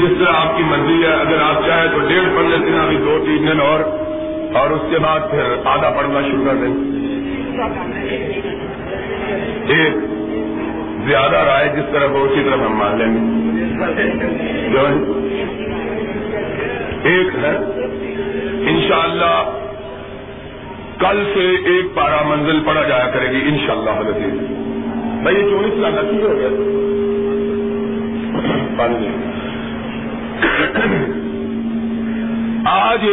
جس طرح آپ کی مرضی ہے، اگر آپ چاہیں تو ڈیڑھ پڑھ لیتے ہیں ابھی دو تین دن اور اور اس کے بعد پھر آدھا پڑھنا شروع کر دیں۔ ایک، زیادہ رائے جس طرح ہو، اسی طرح ہم مان لیں گے۔ جو ایک ہے، انشاءاللہ کل سے ایک پارا منزل پڑا جایا کرے گی، انشاءاللہ شاء اللہ بھائی، یہ چوبیس لاکھ ہو گیا۔ آج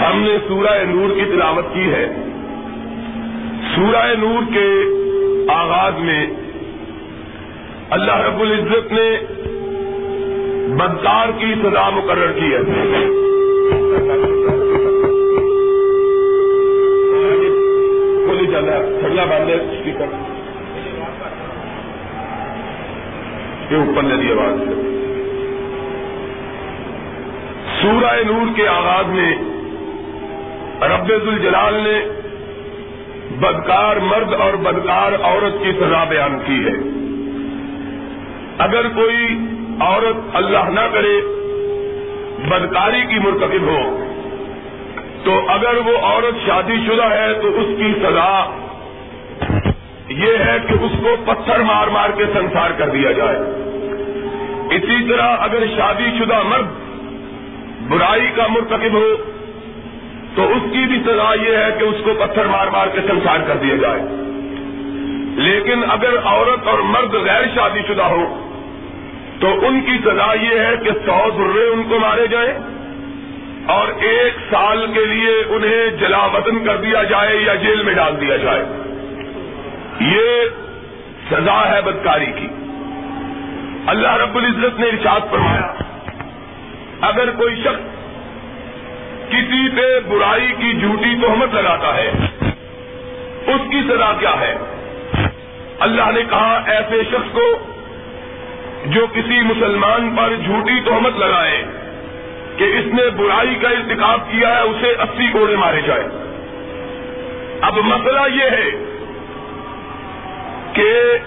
ہم نے سورہ نور کی تلاوت کی ہے۔ سورہ نور کے آغاز میں اللہ رب العزت نے بدکار کی سزا مقرر کی ہے۔ ٹھنڈا باندھے اسپیکر کے اوپر ندی آواز۔ سورہ نور کے آغاز میں رب الجلال نے بدکار مرد اور بدکار عورت کی سزا بیان کی ہے۔ اگر کوئی عورت اللہ نہ کرے، بدکاری کی مرتکب ہو، تو اگر وہ عورت شادی شدہ ہے، تو اس کی سزا یہ ہے کہ اس کو پتھر مار مار کے سنسار کر دیا جائے۔ اسی طرح اگر شادی شدہ مرد برائی کا مرتکب ہو، تو اس کی بھی سزا یہ ہے کہ اس کو پتھر مار مار کے سنسار کر دیا جائے۔ لیکن اگر عورت اور مرد غیر شادی شدہ ہو تو ان کی سزا یہ ہے کہ سو درے ان کو مارے جائیں اور ایک سال کے لیے انہیں جلا وطن کر دیا جائے یا جیل میں ڈال دیا جائے۔ یہ سزا ہے بدکاری کی۔ اللہ رب العزت نے ارشاد فرمایا اگر کوئی شخص کسی پہ برائی کی جھوٹی تہمت لگاتا ہے، اس کی سزا کیا ہے؟ اللہ نے کہا، ایسے شخص کو جو کسی مسلمان پر جھوٹی تہمت لگائے کہ اس نے برائی کا انتخاب کیا ہے، اسے اسی کوڑے مارے جائے۔ اب مسئلہ یہ ہے کہ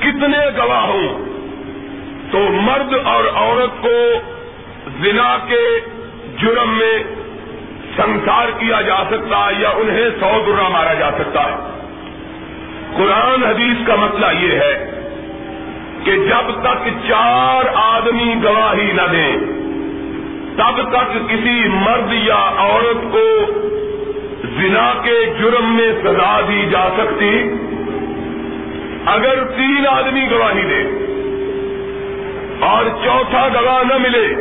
کتنے گواہ ہوں؟ تو مرد اور عورت کو زنا کے جرم میں سنسار کیا جا سکتا ہے یا انہیں سو گرا مارا جا سکتا ہے۔ قرآن حدیث کا مسئلہ یہ ہے کہ جب تک چار آدمی گواہی نہ دیں، تب تک کسی مرد یا عورت کو زنا کے جرم میں سزا دی جا سکتی۔ اگر تین آدمی گواہی دے اور چوتھا گواہ نہ ملے،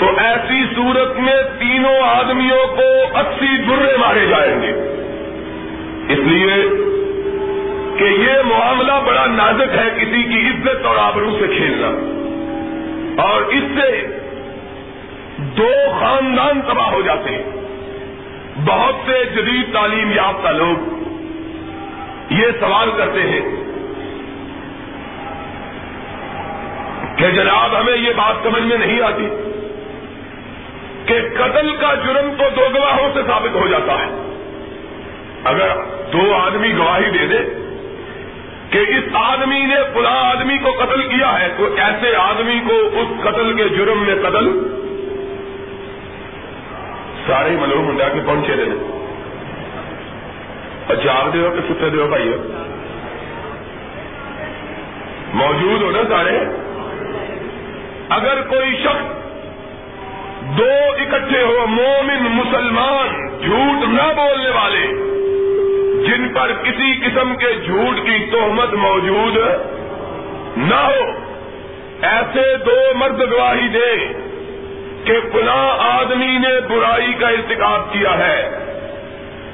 تو ایسی صورت میں تینوں آدمیوں کو اسی برے مارے جائیں گے۔ اس لیے کہ یہ معاملہ بڑا نازک ہے کسی کی عزت اور آبرو سے کھیلنا۔ اور اس سے دو خاندان تباہ ہو جاتے ہیں۔ بہت سے جدید تعلیم یافتہ لوگ یہ سوال کرتے ہیں کہ جناب، ہمیں یہ بات سمجھ میں نہیں آتی کہ قتل کا جرم تو دو گواہوں سے ثابت ہو جاتا ہے۔ اگر دو آدمی گواہی دے دے کہ اس آدمی نے پلا آدمی کو قتل کیا ہے، تو ایسے آدمی کو اس قتل کے جرم میں قتل سارے ملوم ہوں کے پہنچے رہے اچھا آپ کہ ستے دو بھائی موجود ہو نا سارے۔ اگر کوئی شخص دو اکٹھے ہو، مومن، مسلمان، جھوٹ نہ بولنے والے، جن پر کسی قسم کے جھوٹ کی تہمت موجود نہ ہو، ایسے دو مرد گواہی دے کہ فلاں آدمی نے برائی کا ارتکاب کیا ہے،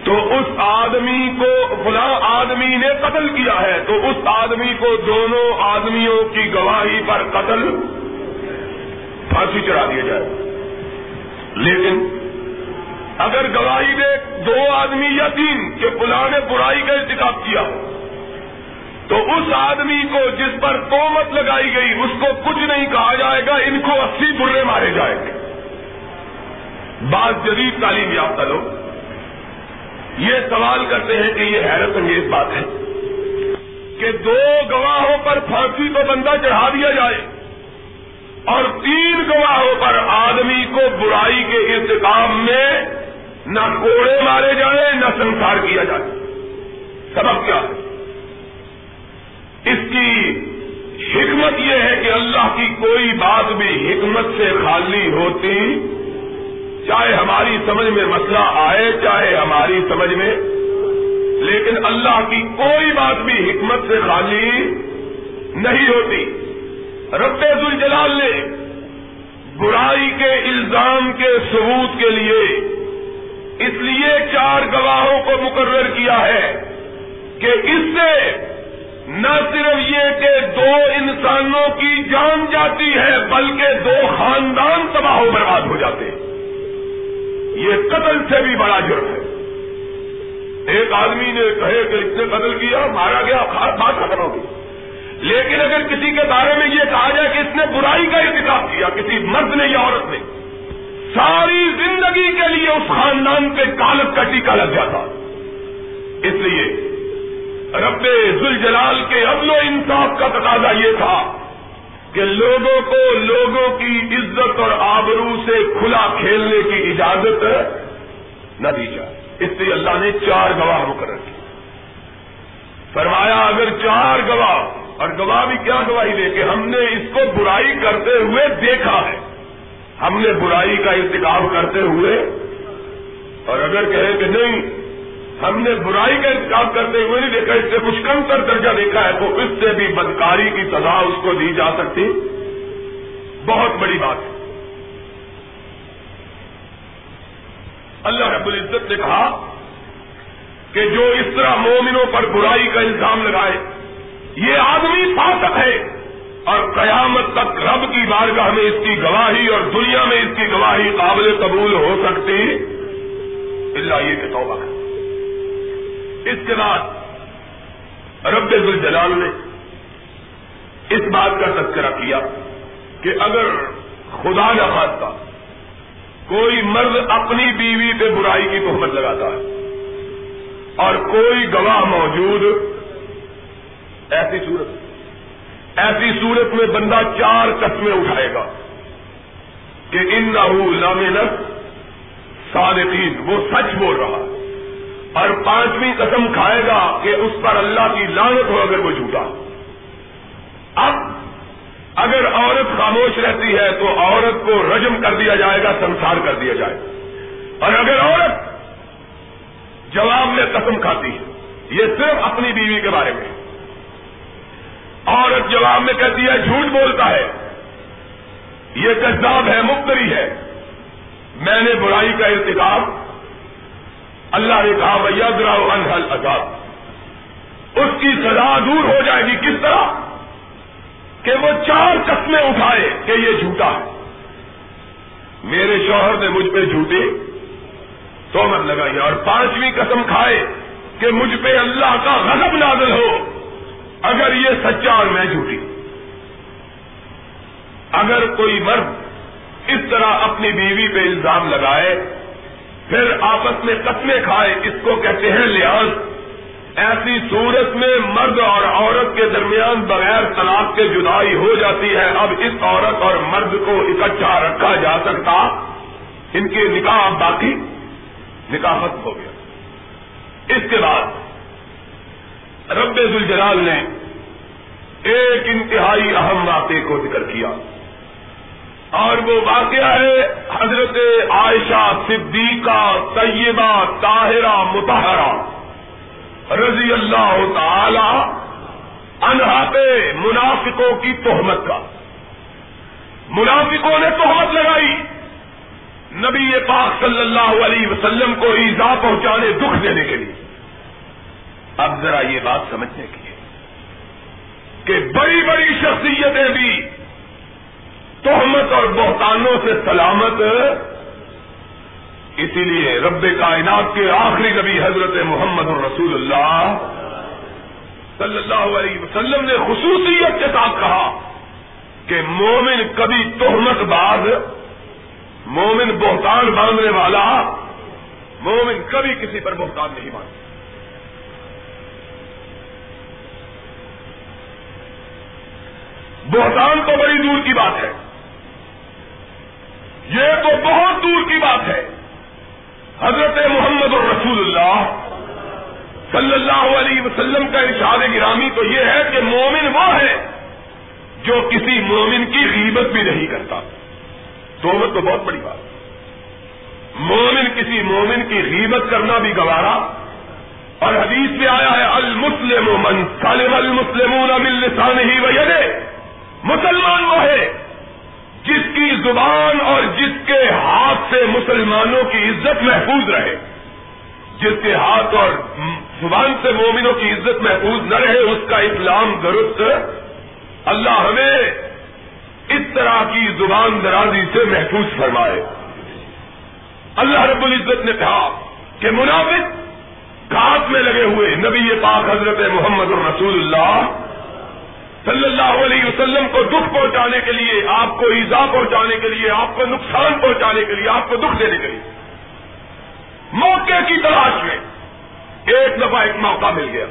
تو اس آدمی کو، فلاں آدمی نے قتل کیا ہے، تو اس آدمی کو دونوں آدمیوں کی گواہی پر قتل پھانسی چڑھا دیا جائے۔ لیکن اگر گواہی دے دو آدمی یا تین کہ فلاں نے برائی کا انتخاب کیا، تو اس آدمی کو جس پر تومت لگائی گئی، اس کو کچھ نہیں کہا جائے گا، ان کو اسی برے مارے جائیں گے۔ بعض جدید تعلیم یافتہ لوگ یہ سوال کرتے ہیں کہ یہ حیرت انگیز بات ہے کہ دو گواہوں پر پھانسی کو بندہ چڑھا دیا جائے۔ اور تین گواہوں پر آدمی کو برائی کے انتقام میں نہ کوڑے مارے جائیں، نہ سنسار کیا جائے۔ سبب کیا ہے؟ اس کی حکمت یہ ہے کہ اللہ کی کوئی بات بھی حکمت سے خالی ہوتی، چاہے ہماری سمجھ میں مسئلہ آئے، چاہے ہماری سمجھ میں، لیکن اللہ کی کوئی بات بھی حکمت سے خالی نہیں ہوتی۔ رب الجلال نے برائی کے الزام کے ثبوت کے لیے اس لیے چار گواہوں کو مقرر کیا ہے کہ اس سے نہ صرف یہ کہ دو انسانوں کی جان جاتی ہے بلکہ دو خاندان تباہ و برباد ہو جاتے ہیں۔ یہ قتل سے بھی بڑا جرم ہے۔ ایک آدمی نے کہے کہ اس نے قتل کیا، مارا گیا بات ختم ہوگی لیکن اگر کسی کے بارے میں یہ کہا جائے کہ اس نے برائی کا انتخاب کیا، کسی مرد نے یا عورت نے، ساری زندگی کے لیے اس خاندان پہ کالک کا ٹیکا لگ جاتا۔ اس لیے رب ذوالجلال کے عدل و انصاف کا تقاضا یہ تھا کہ لوگوں کو لوگوں کی عزت اور آبرو سے کھلا کھیلنے کی اجازت نہ دی جائے۔ اس لیے اللہ نے چار گواہ مقرر کی فرمایا، اگر چار گواہ اور گواہ بھی کیا گواہی دے کہ ہم نے اس کو برائی کرتے ہوئے دیکھا ہے۔ ہم نے برائی کا انتخاب کرتے ہوئے۔ اور اگر کہے کہ نہیں، ہم نے برائی کا انتخاب کرتے ہوئے نہیں دیکھا، اس سے کچھ کم تر درجہ دیکھا ہے، تو اس سے بھی بدکاری کی سزا اس کو دی جا سکتی۔ بہت بڑی بات ہے۔ اللہ رب العزت نے کہا کہ جو اس طرح مومنوں پر برائی کا الزام لگائے یہ آدمی فاسق ہے۔ اور قیامت تک رب کی بارگاہ میں اس کی گواہی اور دنیا میں اس کی گواہی قابل قبول ہو سکتی اللہ یہ کہ توبہ ہے اس کے بعد رب الجلال نے اس بات کا تذکرہ کیا کہ اگر خدا نہ خاصہ کوئی مرد اپنی بیوی پہ برائی کی تہمت لگاتا ہے اور کوئی گواہ موجود ایسی صورت. ایسی صورت میں بندہ چار قسمیں اٹھائے گا کہ ان نہ صادقین وہ سچ بول رہا ہے. اور پانچویں قسم کھائے گا کہ اس پر اللہ کی لانت ہو اگر وہ جھوٹا اب اگر عورت خاموش رہتی ہے تو عورت کو رجم کر دیا جائے گا، سنسار کر دیا جائے گا. اور اگر عورت جواب میں قسم کھاتی ہے، یہ صرف اپنی بیوی کے بارے میں عورت جواب میں کہتی ہے، جھوٹ بولتا ہے۔ یہ کذاب ہے مختری ہے۔ میں نے برائی کا ارتکاب، اللہ نے کہا بھیا دراؤ انحل عذاب اس کی سزا دور ہو جائے گی کس طرح؟ کہ وہ چار قسمیں اٹھائے کہ یہ جھوٹا ہے۔ میرے شوہر نے مجھ پہ جھوٹے۔ تومت لگائی اور پانچویں قسم کھائے کہ مجھ پہ اللہ کا غضب نازل ہو۔ اگر یہ سچا اور میں جھوٹی اگر کوئی مرد اس طرح اپنی بیوی پہ الزام لگائے، پھر آپس میں قسمیں کھائے، اس کو کہتے ہیں لحاظ ایسی صورت میں مرد اور عورت کے درمیان بغیر طلاق کے جدائی ہو جاتی ہے، اب اس عورت اور مرد کو اکٹھا رکھا جا سکتا۔ ان کے نکاح باقی نکاح ختم ہو گیا۔ اس کے بعد رب الجلال نے ایک انتہائی اہم واقعے کو ذکر کیا۔ اور وہ واقعہ ہے حضرت عائشہ صدیقہ طیبہ طاہرہ متحرہ رضی اللہ تعالی انہا پہ منافقوں کی تہمت کا۔ منافقوں نے تہمت لگائی۔ نبی پاک صلی اللہ علیہ وسلم کو ایزا پہنچانے دکھ دینے کے لیے۔ اب ذرا یہ بات سمجھنے کی ہے کہ بڑی بڑی شخصیتیں بھی تہمت اور بہتانوں سے سلامت، اسی لیے رب کائنات کے آخری نبی حضرت محمد رسول اللہ صلی اللہ علیہ وسلم نے خصوصیت کے ساتھ کہا کہ مومن کبھی تہمت باز، مومن بہتان باندھنے والا، مومن کبھی کسی پر بہتان نہیں باندھتا۔ بہتان تو بڑی دور کی بات ہے۔ یہ تو بہت دور کی بات ہے۔ حضرت محمد الرسول اللہ صلی اللہ علیہ وسلم کا ارشاد گرامی تو یہ ہے کہ مومن وہ ہے جو کسی مومن کی غیبت بھی نہیں کرتا۔ تو تو بہت بڑی بات۔ مومن کسی مومن کی غیبت کرنا بھی گوارا۔ اور حدیث میں آیا ہے، المسلم من سالم المسلمون من لسان ہی مسلمان وہ ہے جس کی زبان اور جس کے ہاتھ سے مسلمانوں کی عزت محفوظ رہے۔ جس کے ہاتھ اور زبان سے مومنوں کی عزت محفوظ نہ رہے، اس کا اسلام درست اللہ ہمیں اس طرح کی زبان درازی سے محفوظ فرمائے۔ اللہ رب العزت نے کہا کہ منافق گھات میں لگے ہوئے نبی پاک حضرت محمد الرسول اللہ صلی اللہ علیہ وسلم کو دکھ پہنچانے کے لیے، آپ کو ایزا پہنچانے کے لیے، آپ کو نقصان پہنچانے کے لیے، آپ کو دکھ دینے کے لیے۔ موقع کی تلاش میں ایک دفعہ ایک موقع مل گیا۔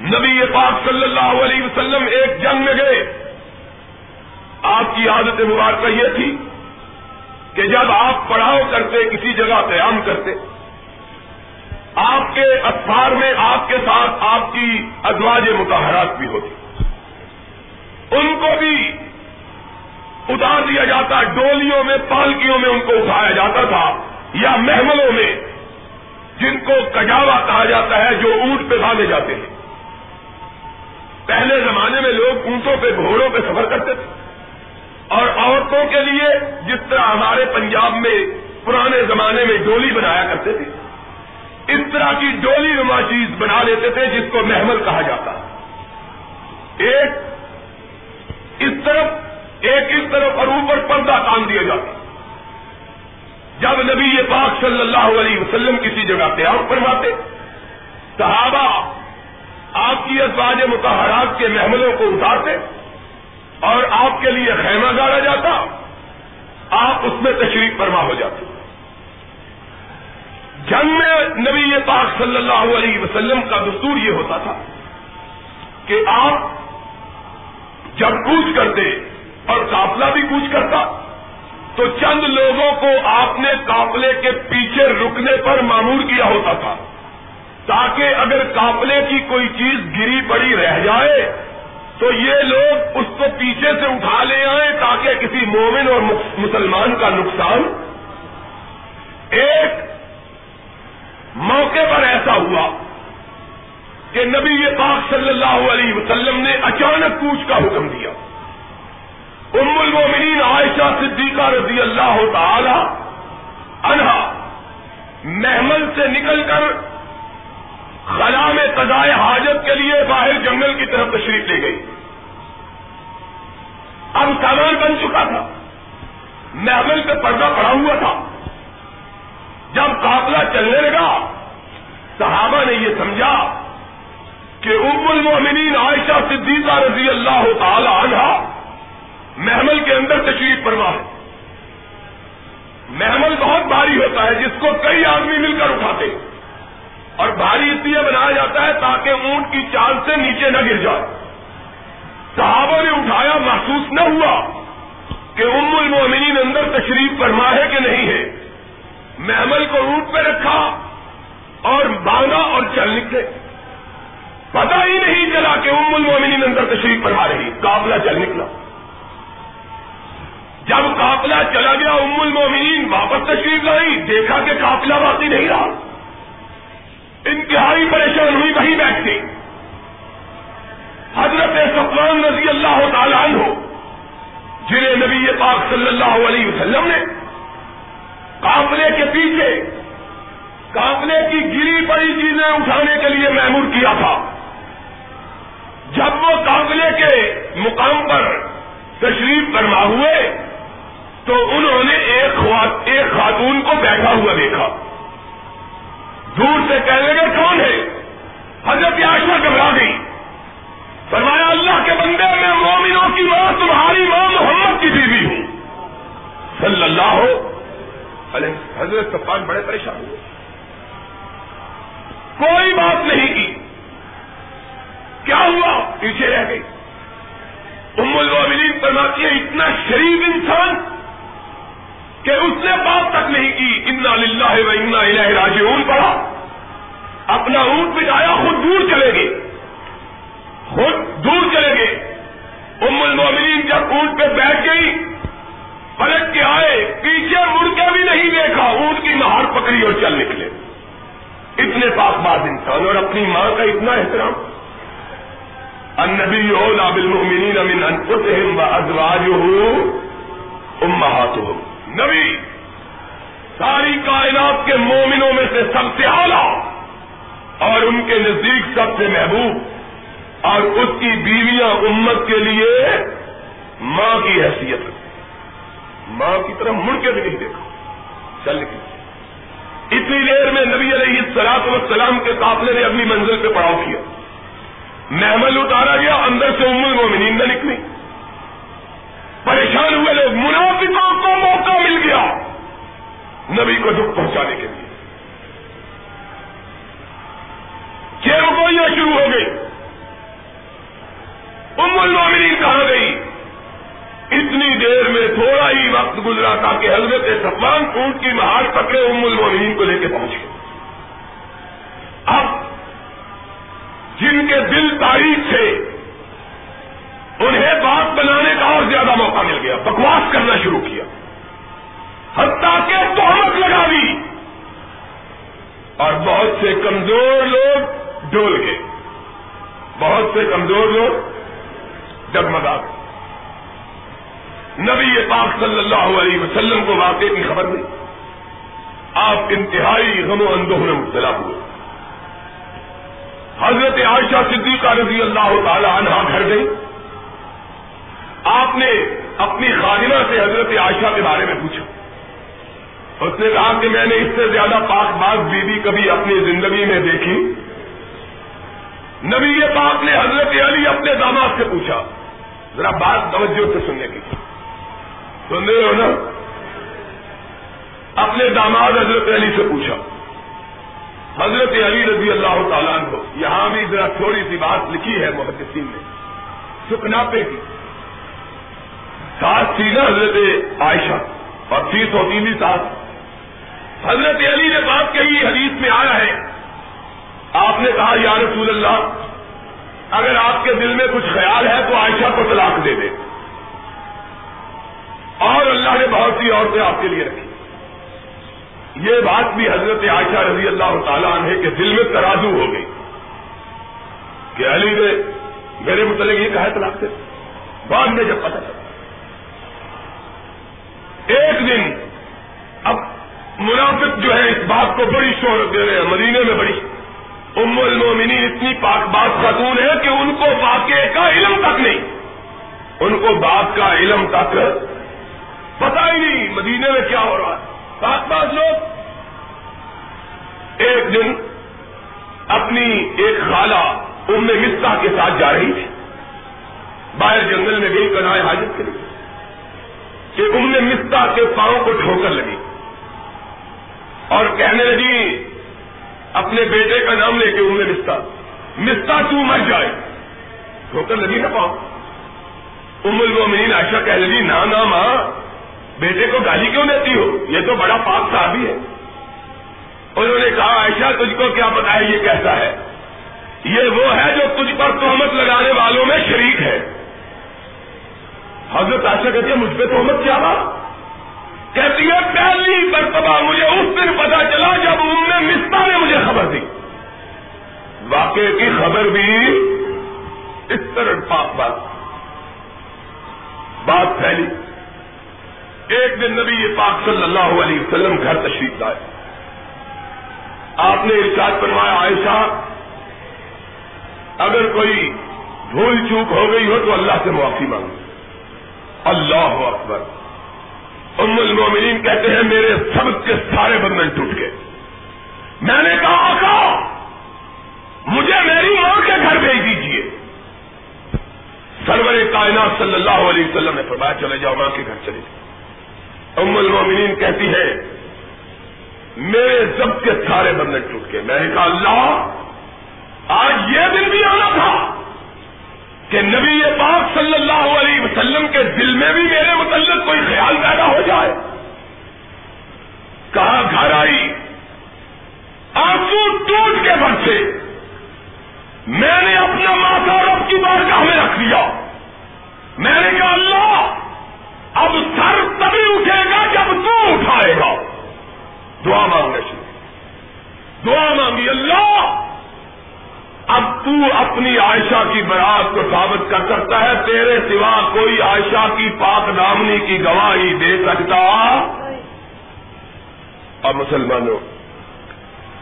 نبی پاک صلی اللہ علیہ وسلم ایک جنگ میں گئے۔ آپ کی عادت مبارکہ یہ تھی کہ جب آپ پڑھاؤ کرتے، کسی جگہ قیام کرتے، آپ کے اخبار میں، آپ کے ساتھ آپ کی ادواج متحرات بھی ہوتی۔ ان کو بھی اتار دیا جاتا، ڈولیوں میں، پالکیوں میں ان کو اٹھایا جاتا تھا یا محملوں میں، جن کو کجاوا کہا جاتا ہے جو اونٹ پہ باندھے جاتے ہیں۔ پہلے زمانے میں لوگ اونٹوں پہ، گھوڑوں پہ سفر کرتے تھے۔ اور عورتوں کے لیے جس طرح ہمارے پنجاب میں پرانے زمانے میں ڈولی بنایا کرتے تھے، اس طرح کی ڈولی نما چیز بنا لیتے تھے جس کو محمل کہا جاتا۔ ایک اس طرف، ایک اس طرف اور اوپر پردہ کام دیا جاتا جب نبی یہ پاک صلی اللہ علیہ وسلم کسی جگہ قیام فرماتے، صحابہ آپ کی ازواج متحرات کے محملوں کو اتارتے اور آپ کے لیے خیمہ گاڑا جاتا، آپ اس میں تشریف فرما ہو جاتے۔ جنگ میں نبی پاک صلی اللہ علیہ وسلم کا دستور یہ ہوتا تھا کہ آپ جب کوچ کرتے اور قافلہ بھی کوچ کرتا، تو چند لوگوں کو آپ نے قافلے کے پیچھے رکنے پر معمور کیا ہوتا تھا، تاکہ اگر قافلے کی کوئی چیز گری پڑی رہ جائے، تو یہ لوگ اس کو پیچھے سے اٹھا لے آئے تاکہ کسی مومن اور مسلمان کا نقصان ایک موقع پر ایسا ہوا کہ نبی پاک صلی اللہ علیہ وسلم نے اچانک کوچ کا حکم دیا۔ ام المومنین عائشہ صدیقہ رضی اللہ تعالی انہا محمل سے نکل کر خلا میں قضائے حاجت کے لیے باہر جنگل کی طرف تشریف لے گئی اب سامان بن چکا تھا۔ محمل پہ پردہ پڑا ہوا تھا۔ جب قافلہ چلنے لگا، صحابہ نے یہ سمجھا کہ ام المومنین عائشہ صدیقہ رضی اللہ تعالی عنہ محمل کے اندر تشریف فرما ہے۔ محمل بہت بھاری ہوتا ہے، جس کو کئی آدمی مل کر اٹھاتے اور بھاری اس لیے بنایا جاتا ہے تاکہ اونٹ کی چال سے نیچے نہ گر جائے۔ صحابہ نے اٹھایا، محسوس نہ ہوا کہ ام المومنین اندر تشریف فرما ہے کہ نہیں ہے۔ محمل کو اونٹ پہ رکھا اور باندھا اور چل نکلے۔ پتا ہی نہیں چلا کہ ام المومنین اندر تشریف فرما رہی قابلہ چل نکلا۔ جب قافلہ چلا گیا، ام المومنین واپس تشریف لائی، دیکھا کہ قافلہ باقی نہیں رہا۔ انتہائی پریشان ہوئی، وہیں بیٹھ گئی۔ حضرت سفان رضی اللہ تعالیٰ عنہ، جنہیں نبی پاک صلی اللہ علیہ وسلم نے قافلے کے پیچھے قافلے کی گری پڑی چیزیں اٹھانے کے لیے محمور کیا تھا۔ جب وہ قافلے کے مقام پر تشریف فرما ہوئے، تو انہوں نے ایک ایک خاتون کو بیٹھا ہوا دیکھا۔ دور سے کہنے لگے، کون ہے؟ حضرت عائشہ گھبرا گئی۔ فرمایا، اللہ کے بندے، میں مومنوں کی ماں، تمہاری ماں محمد کی بیوی ہوں۔ صلی اللہ ہو حضرت سفان بڑے پریشان ہوئے۔ کوئی بات نہیں پیچھے رہ گئی۔ ام المومنین فرماتی ہے اتنا شریف انسان کہ اس نے بات تک نہیں کی۔ انا للہ و انا الہ راجعون۔ پڑا اپنا اونٹ بٹایا خود دور چلے گئے۔ خود دور چلے گئے۔ ام المومنین جب اونٹ پہ بیٹھ گئی، پلٹ کے آئے، پیچھے مڑ کے بھی نہیں دیکھا۔ اونٹ کی مہار پکڑی اور چل نکلے۔ اتنے پاک باز انسان، اور اپنی ماں کا اتنا احترام۔ النبی اولا بالمؤمنین من انفسهم وازواجه امهاتهم نبی، ساری کائنات کے مومنوں میں سے سب سے اعلیٰ اور ان کے نزدیک سب سے محبوب اور اس کی بیویاں امت کے لیے ماں کی حیثیت ماں کی طرف مڑ کے بھی نہیں دیکھا۔ چل نکل اتنی دیر میں نبی علیہ السلاط وسلام کے قافلے نے اپنی منزل پہ پڑاؤ کیا۔ محمل اتارا گیا، اندر سے ام المومنین نہ نکلی۔ پریشان ہوئے لوگ، منافقوں کو موقع مل گیا نبی کو دکھ پہنچانے کے لیے۔ چیل گوئیاں شروع ہو گئی ام المومنین کہاں گئی؟ اتنی دیر میں تھوڑا ہی وقت گزرا تھا کہ حضرت سفان اونٹ کی مہار پکڑے ام المومنین کو لے کے پہنچ گئے۔ اب جن کے دل تاریخ تھے، انہیں بات بنانے کا اور زیادہ موقع مل گیا، بکواس کرنا شروع کیا۔ حتیٰ کہ تہمت لگا دی۔ اور بہت سے کمزور لوگ ڈول گئے۔ بہت سے کمزور لوگ ڈگمگا گئے۔ نبی پاک صلی اللہ علیہ وسلم کو واقعے کی خبر نہیں۔ آپ انتہائی غم و اندوہ میں مبتلا ہوئے۔ حضرت عائشہ صدیقہ رضی اللہ تعالی عنہ گھر گئی آپ نے اپنی خادمہ سے حضرت عائشہ کے بارے میں پوچھا۔ اس نے کہا کہ میں نے اس سے زیادہ پاک باز بیوی کبھی اپنی زندگی میں دیکھی۔ نبی پاک نے حضرت علی اپنے داماد سے پوچھا۔ ذرا بات توجہ سے سننے کی۔ سن رہے ہو نا اپنے داماد حضرت علی سے پوچھا۔ حضرت علی رضی اللہ تعالیٰ کو یہاں بھی ذرا تھوڑی سی بات لکھی ہے محدثین نے۔ سکنا پہ کی۔ ساتھ تھی نا حضرت عائشہ اور فیس ہوتی بھی ساتھ حضرت علی نے بات کہی، حدیث میں آیا ہے۔ آپ نے کہا، یا رسول اللہ، اگر آپ کے دل میں کچھ خیال ہے تو عائشہ کو طلاق دے دے۔ اور اللہ نے بہت سی عورتیں آپ کے لیے رکھی۔ یہ بات بھی حضرت عائشہ رضی اللہ تعالیٰ عنہ کے دل میں ترازو ہو گئی کہ علی نے میرے متعلق یہ کہا طلاق سے۔ بعد میں جب پتہ چلا۔ ایک دن اب منافق جو ہے اس بات کو بڑی شہرت دے رہے ہیں، مدینے میں بڑی۔ ام المومنین اتنی پاک بات خاتون ہے کہ ان کو واقعے کا علم تک نہیں۔ ان کو بات کا علم تک پتا ہی نہیں مدینے میں کیا ہو رہا ہے۔ پاک باز لوگ ایک دن اپنی ایک خالہ ام مستا کے ساتھ جا رہی تھی۔ باہر جنگل میں گئی کنائے حاجت کے لیے۔ کہ ام مستا کے پاؤں کو ٹھوکر لگی۔ اور کہنے لگی، اپنے بیٹے کا نام لے کے ام مستا مستا تو مر جائے۔ ٹھوکر لگی نا پاؤں۔ ام المومنین عائشہ کہہ لگی نا نا ماں، بیٹے کو گالی کیوں دیتی ہو؟ یہ تو بڑا پاک صحابی ہے۔ انہوں نے کہا، عائشہ، تجھ کو کیا پتا ہے یہ کیسا ہے؟ یہ وہ ہے جو تجھ پر تہمت لگانے والوں میں شریک ہے۔ حضرت عائشہ کہتی ہے، مجھ پہ تہمت کیا بات؟ کہتی ہے، پہلی مرتبہ مجھے اس دن پتا چلا جب ام نے مستا نے مجھے خبر دی۔ واقعے کی خبر بھی اس طرح پاک بات۔ بات پھیلی۔ ایک دن نبی یہ پاک صلی اللہ علیہ وسلم گھر تشریف لائے۔ آپ نے ارشاد بنوایا عائشہ، اگر کوئی بھول چوک ہو گئی ہو تو اللہ سے معافی مانگو۔ اللہ اکبر۔ ام المومنین کہتے ہیں، میرے سب کے سارے بندن ٹوٹ گئے۔ میں نے کہا، آقا، مجھے میری ماں کے گھر بھیج دیجیے سرور کائنات صلی اللہ علیہ وسلم نے فرمایا، چلے جاؤ، ماں کے گھر چلے جاؤ۔ ام المومنین کہتی ہے میرے سب کے سارے بندن ٹوٹ گئے۔ میں نے کہا، اللہ، آج یہ دن بھی آنا تھا کہ نبی پاک صلی اللہ علیہ وسلم کے دل میں بھی میرے متعلق کوئی خیال پیدا ہو جائے۔ کہاں گھر آئی؟ آنسو ٹوٹ کے برسے میں نے اپنا ماتھا رب کی بارگاہ میں رکھ دیا میں نے کہا، اللہ، اب سر تبھی اٹھے گا جب تو اٹھائے گا۔ دعا مانگنے شروع دعا مانگی، اللہ! اب تو اپنی عائشہ کی برات کو ثابت کر سکتا ہے، تیرے سوا کوئی عائشہ کی پاک نامنی کی گواہی دے سکتا۔ اب مسلمانوں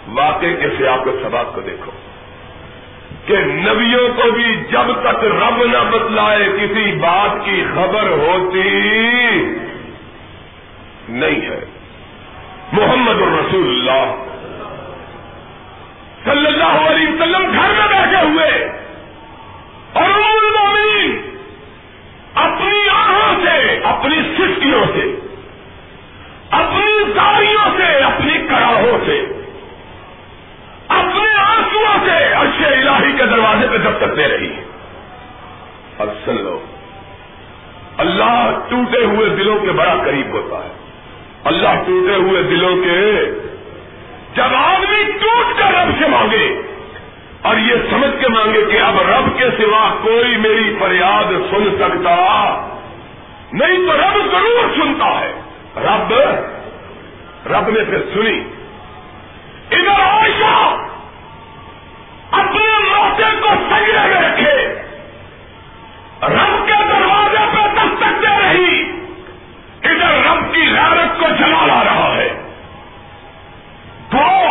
واقع کے سیاق سباب کو دیکھو۔ کہ نبیوں کو بھی جب تک رب نہ بتلائے کسی بات کی خبر ہوتی نہیں ہے۔ محمد الرسول اللہ۔ صلی اللہ علیہ وسلم گھر میں بیٹھے ہوئے۔ اور المومنین اپنی آنکھوں سے، اپنی سٹیوں سے، اپنی ساڑیوں سے، اپنی کڑاہوں سے، اپنے آنسو سے ارشے الہی کے دروازے پہ دستک دے رہی۔ ہے اب سن لو، اللہ ٹوٹے ہوئے دلوں کے بڑا قریب ہوتا ہے۔ اللہ ٹوٹے ہوئے دلوں کے جب آدمی ٹوٹ کر رب سے مانگے اور یہ سمجھ کے مانگے کہ اب رب کے سوا کوئی میری فریاد سن سکتا، نہیں تو رب ضرور سنتا ہے۔ رب رب نے پھر سنی۔ ادھر عائشہ اپنے موقع کو سجنے میں رکھے۔ رب کے دروازے رب کی غیرت کو جلا لا رہا ہے۔ تو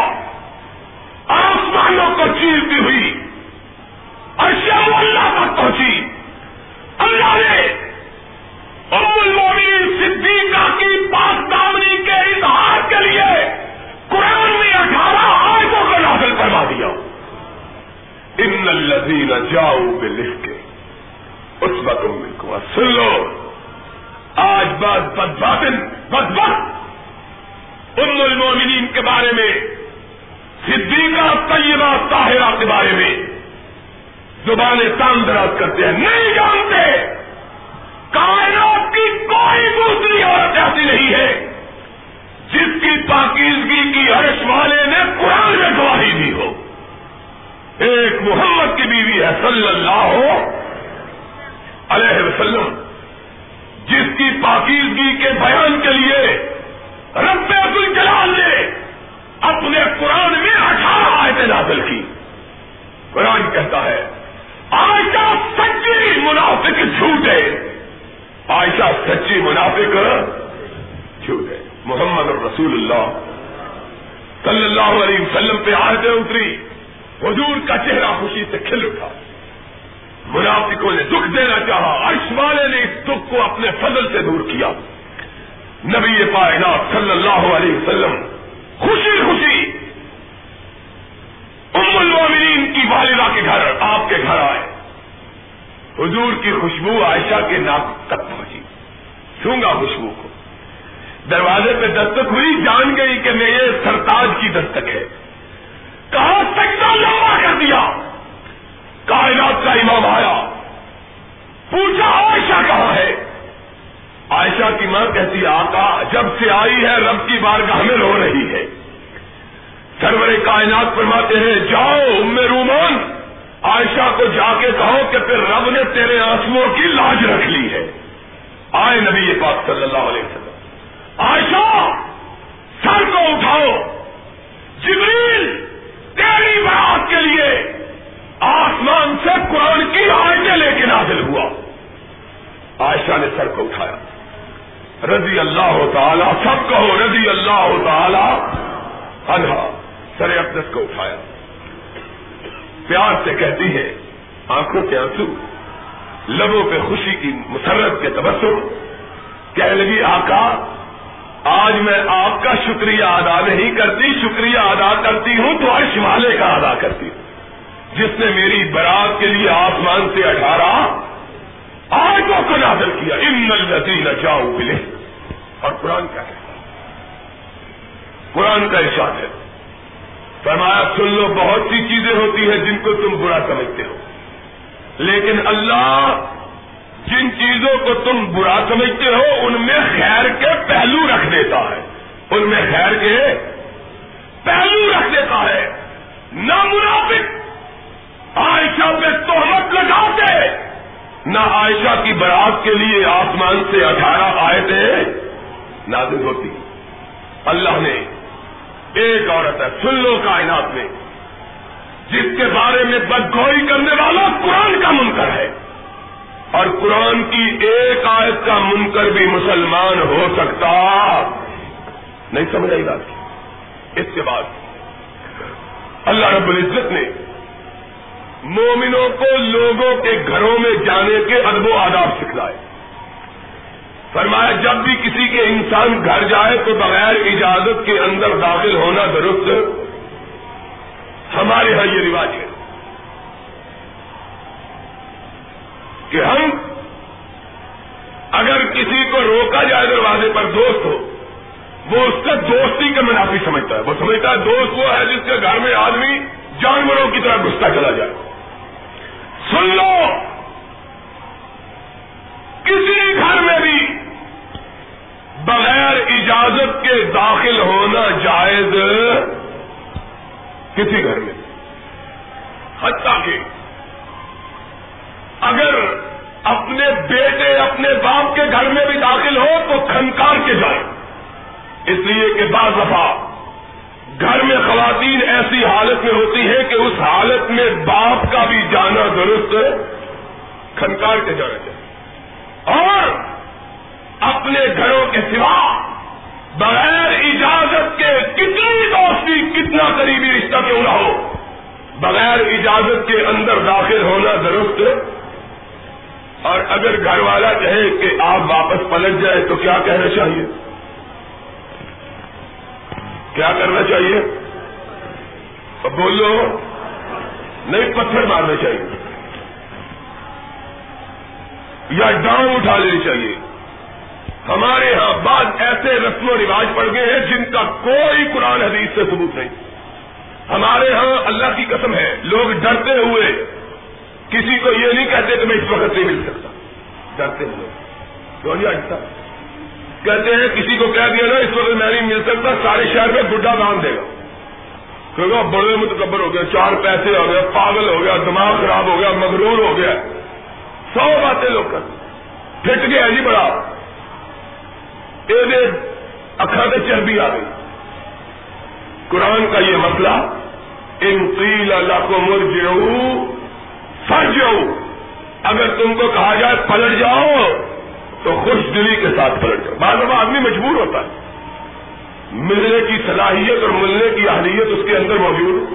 آسمانوں کو چیرتی ہوئی۔ اشیاء اللہ تک پہنچی۔ اللہ نے ام المومنین صدیقہ کی پاک دامنی کے اظہار کے لیے قرآن میں اٹھارہ آیتوں کو نازل کروا دیا ان الذین جاؤ پہ لکھ کے اس بتوں میں کو سن لو آج بات بد باطن بد وقت ام المومنین کے بارے میں صدیقہ طیبہ طاہرہ کے بارے میں زبانیں تان دراز کرتے ہیں۔ نہیں جانتے! کائنات کی کوئی دوسری عورت ایسی نہیں ہے جس کی پاکیزگی کی عرش والے نے قرآن میں گواہی دی ہو۔ ایک محمد کی بیوی ہے صلی اللہ علیہ وسلم، جس کی پاکیزگی کے بیان کے لیے رب الجلال نے اپنے قرآن میں اٹھارہ آیتیں نازل کی۔ قرآن کہتا ہے آئشہ سچی منافق جھوٹے۔ عائشہ سچی منافق جھوٹے۔ محمد رسول اللہ صلی اللہ علیہ وسلم پہ آیتیں اتری۔ حضور کا چہرہ خوشی سے کھل اٹھا۔ منافقوں نے دکھ دینا چاہا۔ عرش والے نے اس دکھ کو اپنے فضل سے دور کیا۔ نبی کائنات صلی اللہ علیہ وسلم خوشی خوشی۔ ام المومنین کی والدہ کے گھر، آپ کے گھر آئے۔ حضور کی خوشبو عائشہ کے ناک تک پہنچی۔ سونگا خوشبو کو؟ دروازے پہ دستک ہوئی، جان گئی کہ میں یہ سرتاج کی دستک ہے۔ کہا سکتا لمبا کر دیا۔ کائنات کا امام آیا۔ پوچھا، عائشہ کہاں ہے؟ عائشہ کی ماں کہتی، آقا، جب سے آئی ہے، رب کی بارگاہ میں رو رہی ہے۔ سرور کائنات فرماتے ہیں، جاؤ، ام رومان عائشہ کو جا کے کہو کہ پھر رب نے تیرے آنسو کی لاج رکھ لی ہے۔ آئے نبی یہ بات صلی اللہ علیہ وسلم۔ عائشہ، سر کو اٹھاؤ۔ جبریل، تیری بات کے لیے آسمان سے قرآن کی آیتیں لے کے نازل ہوا۔ عائشہ نے سر کو اٹھایا۔ رضی اللہ تعالی، سب کہو رضی اللہ تعالی، انہا، سر اقدس کو اٹھایا۔ پیار سے کہتی ہے، آنکھوں کے آنسو، لبوں پہ خوشی کی مسرت کے تبسم، کہنے لگی، آقا، آج میں آپ کا شکریہ ادا نہیں کرتی، شکریہ ادا کرتی ہوں، تو عرش والے کا ادا کرتی ہوں۔ جس نے میری برات کے لیے آسمان سے اٹھارا آجوں کو نازل کیا، ان الذین جاؤ ملے اور قرآن کیا ہے؟ قرآن کا ارشاد ہے فرمایا، سن لو، بہت سی چیزیں ہوتی ہیں جن کو تم برا سمجھتے ہو۔ لیکن اللہ جن چیزوں کو تم برا سمجھتے ہو، ان میں خیر کے پہلو رکھ دیتا ہے۔ ان میں خیر کے پہلو رکھ دیتا ہے۔ نہ منافق عائشہ پہ تہمت لگاتے۔ نہ عائشہ کی برات کے لیے آسمان سے اٹھارہ آئے تھے نازل ہوتی۔ اللہ نے ایک عورت ہے سن لو کائنات میں، جس کے بارے میں بدگوئی کرنے والا قرآن کا منکر ہے۔ اور قرآن کی ایک آیت کا منکر بھی مسلمان ہو سکتا۔ نہیں سمجھ آئی بات۔ اس کے بعد اللہ رب العزت نے مومنوں کو لوگوں کے گھروں میں جانے کے ادب و آداب سکھلائے۔ فرمایا، جب بھی کسی کے انسان گھر جائے تو بغیر اجازت کے اندر داخل ہونا درست ہمارے یہاں یہ رواج ہے کہ ہم اگر کسی کو روکا جائے دروازے پر دوست ہو، وہ اس کا دوستی کا منافی سمجھتا ہے۔ وہ سمجھتا ہے، دوست وہ ہے جس کے گھر میں آدمی جانوروں کی طرح گھستا چلا جائے۔ سن لو، کسی گھر میں بھی بغیر اجازت کے داخل ہونا جائز کسی گھر میں حتیٰ کہ اگر اپنے بیٹے اپنے باپ کے گھر میں بھی داخل ہو تو کھنکار کے جائیں اس لیے کہ بعض دفعہ گھر میں خواتین ایسی حالت میں ہوتی ہے کہ اس حالت میں باپ کا بھی جانا درست کھنکار کے جانا چاہیے۔ اور اپنے گھروں کے سوا بغیر اجازت کے کتنی دوستی، کتنا قریبی رشتہ کیوں نہ ہو، بغیر اجازت کے اندر داخل ہونا درست اور اگر گھر والا کہے کہ آپ واپس پلٹ جائے تو کیا کہنا چاہیے؟ کیا کرنا چاہیے؟ بولو، نہیں، پتھر مارنا چاہیے یا ڈاؤن اٹھا لینی چاہیے۔ ہمارے ہاں بعض ایسے رسم و رواج پڑ گئے ہیں جن کا کوئی قرآن حدیث سے ثبوت نہیں۔ ہمارے ہاں اللہ کی قسم ہے، لوگ ڈرتے ہوئے کسی کو یہ نہیں کہتے کہ میں اس وقت نہیں مل سکتا۔ ڈرتے ہوئے۔ کیوں جی نہیں اٹھتا کہتے ہیں کسی کو کہہ دیا نا، اس وقت میں نہیں مل سکتا، سارے شہر میں گڈا باندھ دے گا۔ کیونکہ جی بڑے متکبر ہو گیا چار پیسے ہو گیا پاگل ہو گیا، دماغ خراب ہو گیا، مغرور ہو گیا۔ سو باتیں لوگ کر پھٹ گیا جی بڑا۔ اکھا سے چربی آ گئی۔ قرآن کا یہ مسئلہ، ان قیل اللہ کو مر جاؤ اگر تم کو کہا جائے پلٹ جاؤ، تو خوش دلی کے ساتھ پلٹ جاؤ۔ بعض دفعہ آدمی مجبور ہوتا ہے۔ ملنے کی صلاحیت اور ملنے کی اہلیت اس کے اندر موجود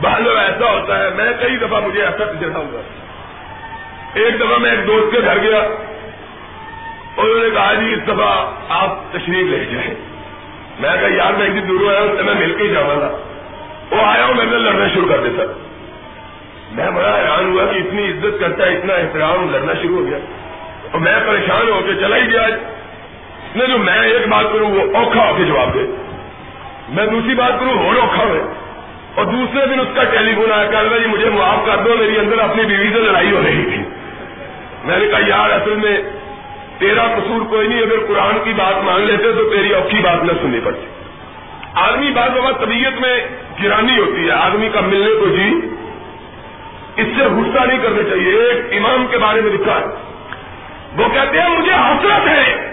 بعض دفعہ ایسا ہوتا ہے، میں کئی دفعہ مجھے ایسا تجربہ ہوا ایک دفعہ میں ایک دوست کے گھر گیا۔ انہوں نے کہا جی اس دفعہ آپ تشریف لے جائیں۔ میں کہا یار میں ایک دن دور آیا ہوں تو میں مل کے ہی جاؤں گا۔ وہ آیا ہوں میں نے لڑنا شروع کر دیتا۔ میں بڑا حیران ہوا کہ اتنی عزت کرتا ہے، اتنا احترام، لڑنا شروع ہو گیا۔ اور میں پریشان ہو کے چلا ہی گیا۔ نہیں جو میں ایک بات کروں، وہ اوکھا ہو کے جواب دے۔ میں دوسری بات کروں اور اوکھا ہوئے اور دوسرے دن اس کا ٹیلی فون آیا کہ جی مجھے معاف کر دو، میری اندر اپنی بیوی سے لڑائی ہو رہی تھی۔ میں نے کہا یار اصل میں تیرا قصور کوئی نہیں، اگر قرآن کی بات مان لیتے تو تیری اوکھی بات نہ سننی پڑتی۔ آدمی بعض اوقات طبیعت میں گرانی ہوتی ہے، آدمی کا ملنے کو جی اس سے غصہ نہیں کرنا چاہیے، ایک امام کے بارے میں لکھا ہے۔ وہ کہتے ہیں، مجھے حسرت ہے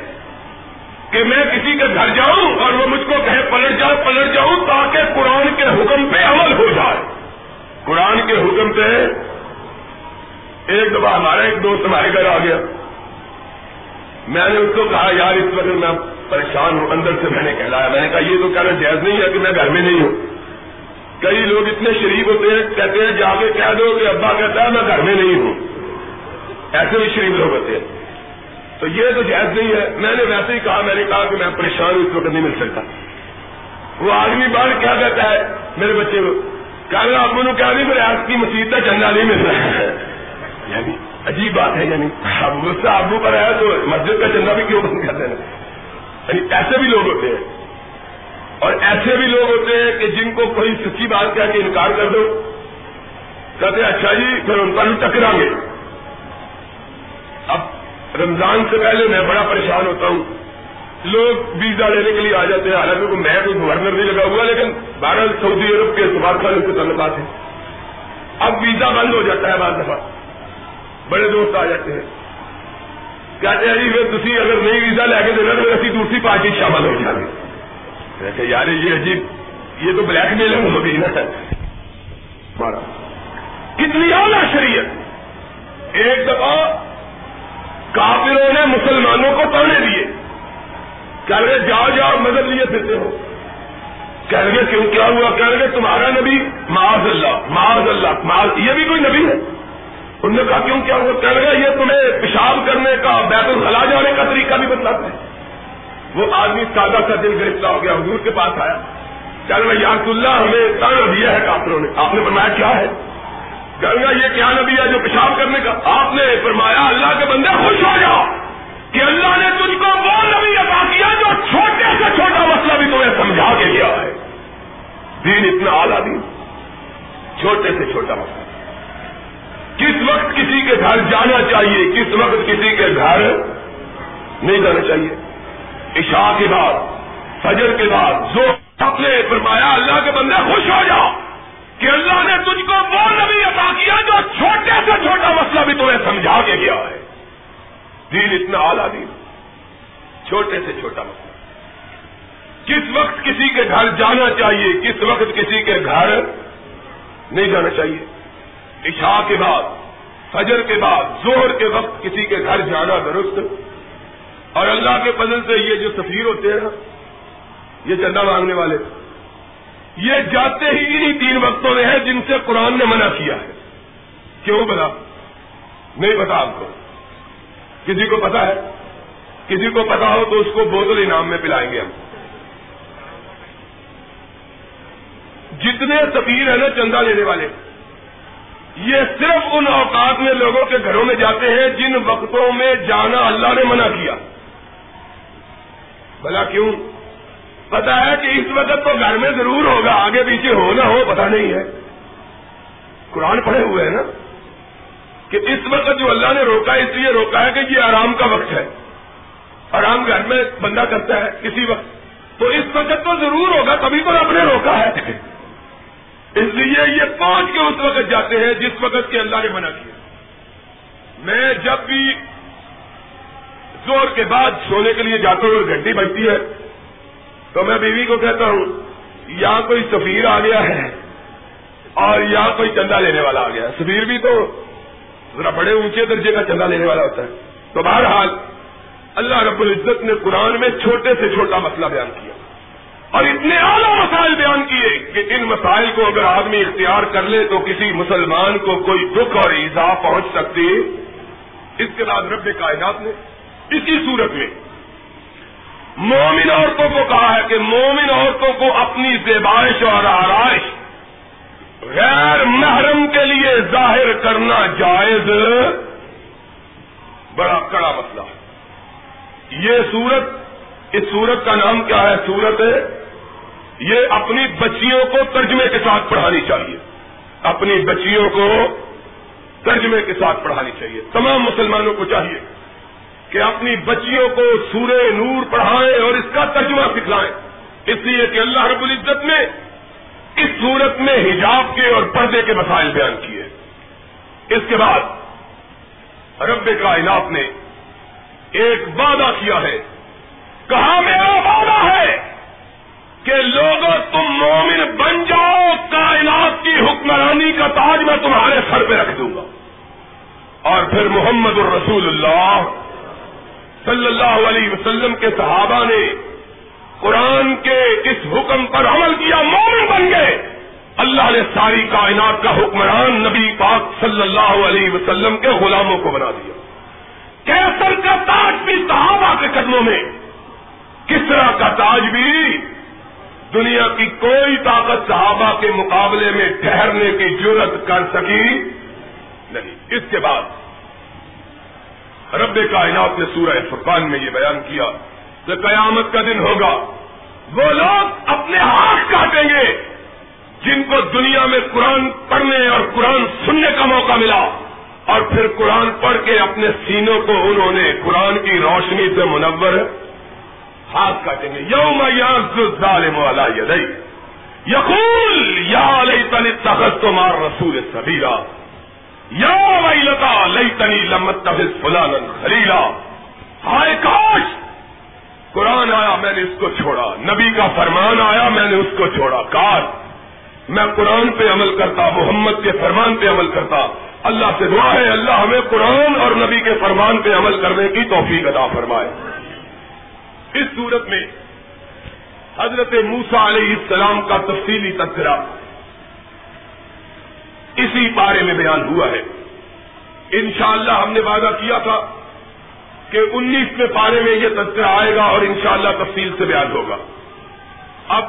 کہ میں کسی کے گھر جاؤں اور وہ مجھ کو کہے، پلٹ جاؤ پلٹ جاؤں تاکہ قرآن کے حکم پہ عمل ہو جائے۔ قرآن کے حکم پہ ایک دفعہ ہمارا ایک دوست ہمارے گھر آ گیا۔ میں نے اس کو کہا، یار، اس وقت میں پریشان ہوں، اندر سے میں نے کہلایا۔ میں نے کہا، یہ تو کہنا جائز نہیں ہے کہ میں گھر میں نہیں ہوں۔ کئی لوگ اتنے شریف ہوتے ہیں، کہتے ہیں، جا کے کہہ دو کہ ابا کہتا ہے میں گھر میں نہیں ہوں۔ ایسے بھی شریف لوگ ہوتے ہیں۔ تو یہ تو جائز نہیں ہے۔ میں نے ویسے ہی کہا، میں نے کہا کہ میں پریشان ہوں، اس وقت نہیں مل سکتا۔ وہ آدمی باہر کیا کہتا ہے؟ میرے بچے کو کہا آپ کو کیا نہیں، میرے آج کی مسیح کا چندہ نہیں مل رہا ہے۔ یعنی عجیب بات ہے یعنی اب مجھ سے آبو پر آیا تو مسجد کا چندہ بھی کیوں بند کرتے ہیں یعنی ایسے بھی لوگ ہوتے ہیں۔ اور ایسے بھی لوگ ہوتے ہیں کہ جن کو کوئی سچی بات کہہ کے انکار کر دو، کہتے اچھا جی پھر ان پر ٹکرا گے۔ اب رمضان سے پہلے میں بڑا پریشان ہوتا ہوں۔ لوگ ویزا لینے کے لیے آ جاتے ہیں، حالانکہ میں کوئی گورنر نہیں لگا ہوا، لیکن بارہ سعودی عرب کے اعتبار خان سے تعلقات ہیں اب ویزا بند ہو جاتا ہے بعض دفعہ۔ بڑے دوست آ جاتے ہیں۔ کہتے ہیں جی پھر تھی اگر نئی ویزا لے کے دینا تو اسی دوسری پارٹی شامل ہو جائے کہ یار، یہ عجیب یہ تو بلیک میل ہو گئی نا۔ کتنی اعلیٰ شریعت۔ ایک دفعہ کافروں نے مسلمانوں کو تانے دیے۔ کہہ رہے جاؤ جاؤ مدد لیے پھرتے ہو کہہ رہے، کیوں، کیا ہوا؟ کہہ رہے، تمہارا نبی، معاذ اللہ معاذ اللہ، معاذ، یہ بھی کوئی نبی ہے؟ انہوں نے کہا، کیوں کیا ہوا کہہ رہے یہ تمہیں پیشاب کرنے کا، بیت الخلا جانے کا طریقہ بھی بتلاتے ہیں. وہ آدمی سادہ کا دل گرفتار ہو گیا، حضور کے پاس آیا۔ کہہ رہے یاس اللہ ہمیں تانا دیا ہے کافروں نے۔ آپ نے فرمایا، کیا ہے؟ کہہ رہے یہ کیا نبی ہے جو پیشاب کرنے کا؟ آپ نے فرمایا، اللہ کے بندے خوش ہو جاؤ کہ اللہ نے تجھ کو وہ نبی عطا کیا جو چھوٹے سے چھوٹا مسئلہ بھی تمہیں سمجھا کے لیا ہے۔ دین اتنا اعلیٰ دین، چھوٹے سے چھوٹا مسئلہ۔ وقت کسی کے گھر جانا چاہیے، کس وقت کسی کے گھر نہیں جانا چاہیے۔ عشاء کے بعد، فجر کے بعد جو اپنے فرمایا، اللہ کے بندے خوش ہو جاؤ کہ اللہ نے تجھ کو وہ نبی عطا کیا جو چھوٹے سے چھوٹا مسئلہ بھی تمہیں سمجھا کے گیا ہے۔ دین اتنا اعلیٰ دین، چھوٹے سے چھوٹا مسئلہ۔ کس وقت کسی کے گھر جانا چاہیے، کس وقت کسی کے گھر نہیں جانا چاہیے۔ عشاء کے بعد فجر کے بعد زہر کے وقت کسی کے گھر جانا درست۔ اور اللہ کے فضل سے یہ جو سفیر ہوتے ہیں یہ چندہ مانگنے والے، یہ جاتے ہی انہیں تین وقتوں میں ہیں جن سے قرآن نے منع کیا ہے۔ کیوں بتا نہیں پتا آپ کو۔ کسی کو پتا ہے؟ کسی کو پتا ہو تو اس کو بوتل انعام میں پلائیں گے ہم۔ جتنے سفیر ہیں نا چندہ لینے والے یہ صرف ان اوقات میں لوگوں کے گھروں میں جاتے ہیں جن وقتوں میں جانا اللہ نے منع کیا۔ بلا کیوں؟ پتا ہے کہ اس وقت تو گھر میں ضرور ہوگا، آگے پیچھے ہو نہ ہو پتا نہیں ہے۔ قرآن پڑے ہوئے ہیں نا کہ اس وقت جو اللہ نے روکا، اس لیے روکا ہے کہ یہ آرام کا وقت ہے۔ آرام گھر میں بندہ کرتا ہے کسی وقت۔ تو اس وقت تو ضرور ہوگا، تبھی تو آپ نے روکا ہے۔ اس لیے یہ پانچ کے اس وقت جاتے ہیں جس وقت کے اللہ نے منع کیا۔ میں جب بھی زور کے بعد سونے کے لیے جاتا ہوں گھنٹی بجتی ہے، تو میں بیوی کو کہتا ہوں، یا کوئی سفیر آ گیا ہے اور یا کوئی چندہ لینے والا آ گیا۔ سفیر بھی تو ذرا بڑے اونچے درجے کا چندہ لینے والا ہوتا ہے۔ تو بہرحال اللہ رب العزت نے قرآن میں چھوٹے سے چھوٹا مسئلہ بیان کیا۔ اور اتنے اعلیٰ مسائل بیان کیے کہ ان مسائل کو اگر آدمی اختیار کر لے تو کسی مسلمان کو کوئی دکھ اور ایزا پہنچ سکتی اس کے بعد رب کائنات نے اسی صورت میں مومن عورتوں کو کہا ہے کہ مومن عورتوں کو اپنی زیبائش اور آرائش غیر محرم کے لیے ظاہر کرنا جائز بڑا کڑا مسئلہ یہ سورت اس سورت کا نام کیا ہے؟ سورت ہے یہ اپنی بچیوں کو ترجمے کے ساتھ پڑھانی چاہیے۔ اپنی بچیوں کو ترجمے کے ساتھ پڑھانی چاہیے۔ تمام مسلمانوں کو چاہیے کہ اپنی بچیوں کو سورہ نور پڑھائیں اور اس کا ترجمہ سکھلائیں۔ اس لیے کہ اللہ رب العزت نے اس صورت میں حجاب کے اور پردے کے مسائل بیان کیے۔ اس کے بعد رب کائنات نے ایک وعدہ کیا ہے۔ کہا میرا وعدہ ہے؟ کہ لوگوں، تم مومن بن جاؤ، کائنات کی حکمرانی کا تاج میں تمہارے سر پہ رکھ دوں گا۔ اور پھر محمد الرسول اللہ صلی اللہ علیہ وسلم کے صحابہ نے قرآن کے اس حکم پر عمل کیا، مومن بن گئے۔ اللہ نے ساری کائنات کا حکمران نبی پاک صلی اللہ علیہ وسلم کے غلاموں کو بنا دیا۔ کیسر کا تاج بھی صحابہ کے قدموں میں کس طرح کا تاج بھی دنیا کی کوئی طاقت صحابہ کے مقابلے میں ٹھہرنے کی ضرورت کر سکی؟ نہیں. اس کے بعد رب کائنات نے سورہ فرقان میں یہ بیان کیا کہ قیامت کا دن ہوگا، وہ لوگ اپنے ہاتھ کاٹیں گے، جن کو دنیا میں قرآن پڑھنے اور قرآن سننے کا موقع ملا۔ اور پھر قرآن پڑھ کے اپنے سینوں کو انہوں نے قرآن کی روشنی سے منور ہاتھ کاٹیں گے۔ یوم ظالم والا یدئی یقول، یا لئی تنی تخت تو مار رسول سبیرا یا وئی لتا لئی تنی لمت فلان خلیلا۔ ہائے کاش! قرآن آیا میں نے اس کو چھوڑا۔ نبی کا فرمان آیا میں نے اس کو چھوڑا۔ کاش! میں قرآن پہ عمل کرتا، محمد کے فرمان پہ عمل کرتا۔ اللہ سے دعا ہے، اللہ ہمیں قرآن اور نبی کے فرمان پہ عمل کرنے کی توفیق ادا فرمائے۔ اس صورت میں حضرت موسا علیہ السلام کا تفصیلی تذکرہ اسی بارے میں بیان ہوا ہے۔ انشاءاللہ ہم نے وعدہ کیا تھا کہ انیسویں پارے میں یہ تذکرہ آئے گا اور انشاءاللہ تفصیل سے بیان ہوگا۔ اب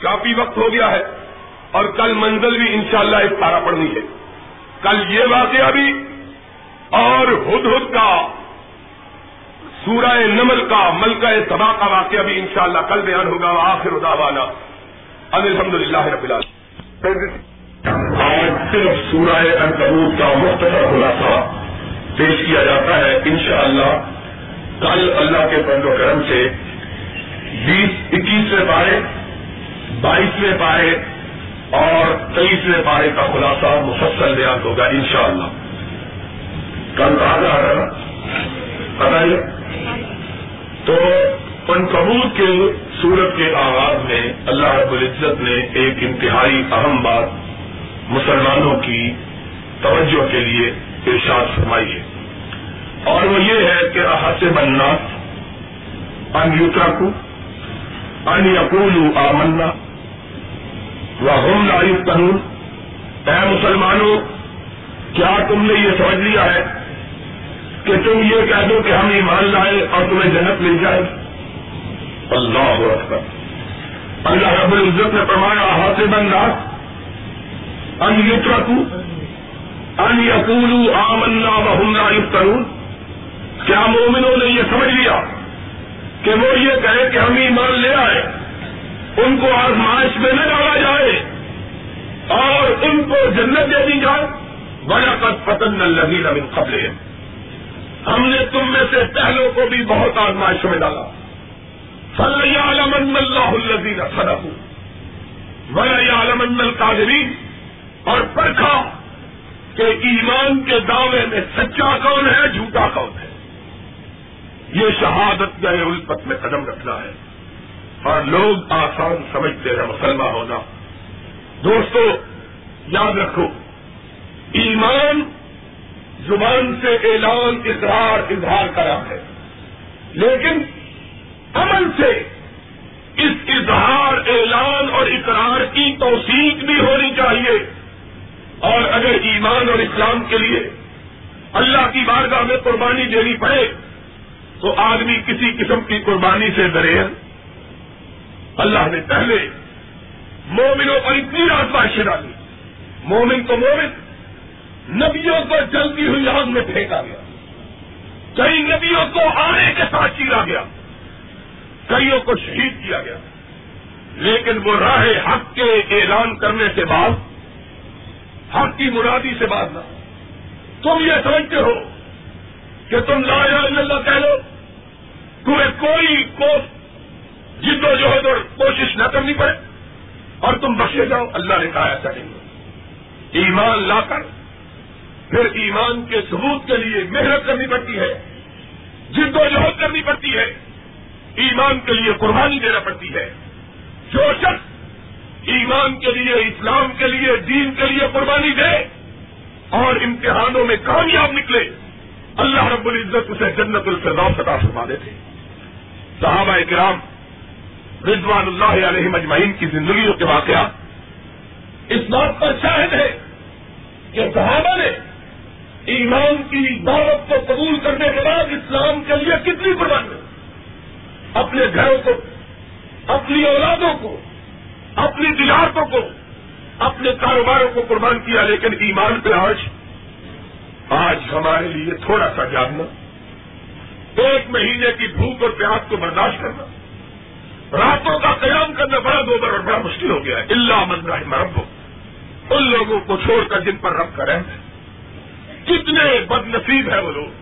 کافی وقت ہو گیا ہے اور کل منزل بھی انشاءاللہ ایک پارا پڑنی ہے۔ کل یہ واقعہ بھی اور ہد ہد کا سورہ نمل کا ملکہ سبا کا واقعہ بھی انشاءاللہ کل بیان ہوگا آخر ادا والا الحمد للہ رب آج صرف سورہ انکبوت کا مختصر خلاصہ پیش کیا جاتا ہے انشاءاللہ۔ کل اللہ کے پند و کرم سے بیس، اکیسویں پارے، بائیسویں پارے اور تیئیسویں پارے کا خلاصہ مفصل بیان ہوگا انشاءاللہ۔ کل آ رہا پتا ہے تو ان کبوت کے سورت کے آغاز میں اللہ رب العزت نے ایک انتہائی اہم بات مسلمانوں کی توجہ کے لیے ارشاد فرمائی ہے۔ اور وہ یہ ہے کہ احاطے بننا ان یوترا کو ان یقول آمنا ہوم لائی قانون اے مسلمانوں، کیا تم نے یہ سمجھ لیا ہے کہ تم یہ کہہ دو کہ ہم ایمان لائے اور تمہیں جنت مل جائے اللہ اکبر۔ اللہ رب العزت نے فرمایا ہاتھ بندہ ان یترکو، ان یقولو آمنا وهم لا یفتنون کیا مومنوں نے یہ سمجھ لیا کہ وہ یہ کہے کہ ہم ایمان لے آئے، ان کو آزمائش میں نہ ڈالا جائے اور ان کو جنت دے دی جائے۔ بڑا قد پتن نہ لگی قبل ہم نے تم میں سے پہلوں کو بھی بہت آزمائش میں ڈالا۔ فل عالم اللہ الزین صدق بڑا عالم القادرین اور پرکھا کہ ایمان کے دعوے میں سچا کون ہے، جھوٹا کون ہے۔ یہ شہادت گئے الپت میں قدم رکھنا ہے۔ اور لوگ آسان سمجھتے ہیں، مسلمان ہونا۔ دوستو، یاد رکھو، ایمان زبان سے اعلان، اظہار اظہار کرا ہے۔ لیکن عمل سے اس اظہار، اعلان اور اقرار کی توثیق بھی ہونی چاہیے۔ اور اگر ایمان اور اسلام کے لیے اللہ کی بارگاہ میں قربانی دینی پڑے، تو آدمی کسی قسم کی قربانی سے دریل اللہ نے پہلے مومنوں پر اتنی رات بادشاہ ڈالی مومن تو مومن نبیوں کو جلتی ہوئی آگ میں پھینکا گیا۔ کئی نبیوں کو آنے کے ساتھ چیرا گیا۔ کئیوں کو شہید کیا گیا۔ لیکن وہ راہ حق کے اعلان کرنے کے بعد، حق کی مرادی سے بات نہ۔ تم یہ سمجھتے ہو کہ تم لا الہ الا اللہ کہہ لو۔ تمہیں کوئی کو جد و جہد اور کوشش نہ کرنی پڑے۔ اور تم بخشے جاؤ، اللہ نے کہا ایسا نہیں۔ ایمان لا کر۔ پھر ایمان کے ثبوت کے لیے محنت کرنی پڑتی ہے، جد و جہد کرنی پڑتی ہے، ایمان کے لیے قربانی دینا پڑتی ہے۔ جو شخص ایمان کے لیے، اسلام کے لیے، دین کے لیے قربانی دے اور امتحانوں میں کامیاب نکلے، اللہ رب العزت اسے جنت الفردوس عطا فرما دیتے۔ صحابہ کرام رضوان اللہ علیہ مجمعین کی زندگیوں کے واقعات اس بات پر شاہد ہے کہ صحابہ نے ایمان کی دعوت کو قبول کرنے کے بعد اسلام کے لیے کتنی قربانی؟ اپنے گھروں کو، اپنی اولادوں کو، اپنی تجارتوں کو، اپنے کاروباروں کو قربان کیا، لیکن ایمان پہ آج آج ہمارے لیے تھوڑا سا جاننا، ایک مہینے کی بھوک اور پیاس کو برداشت کرنا، راتوں کا قیام کرنا بڑا دوبر اور بڑا مشکل ہو گیا ہے۔ اللہ من رحم رب ان لوگوں کو چھوڑ کر جن پر رب کریں کتنے بد نصیب ہے وہ لوگ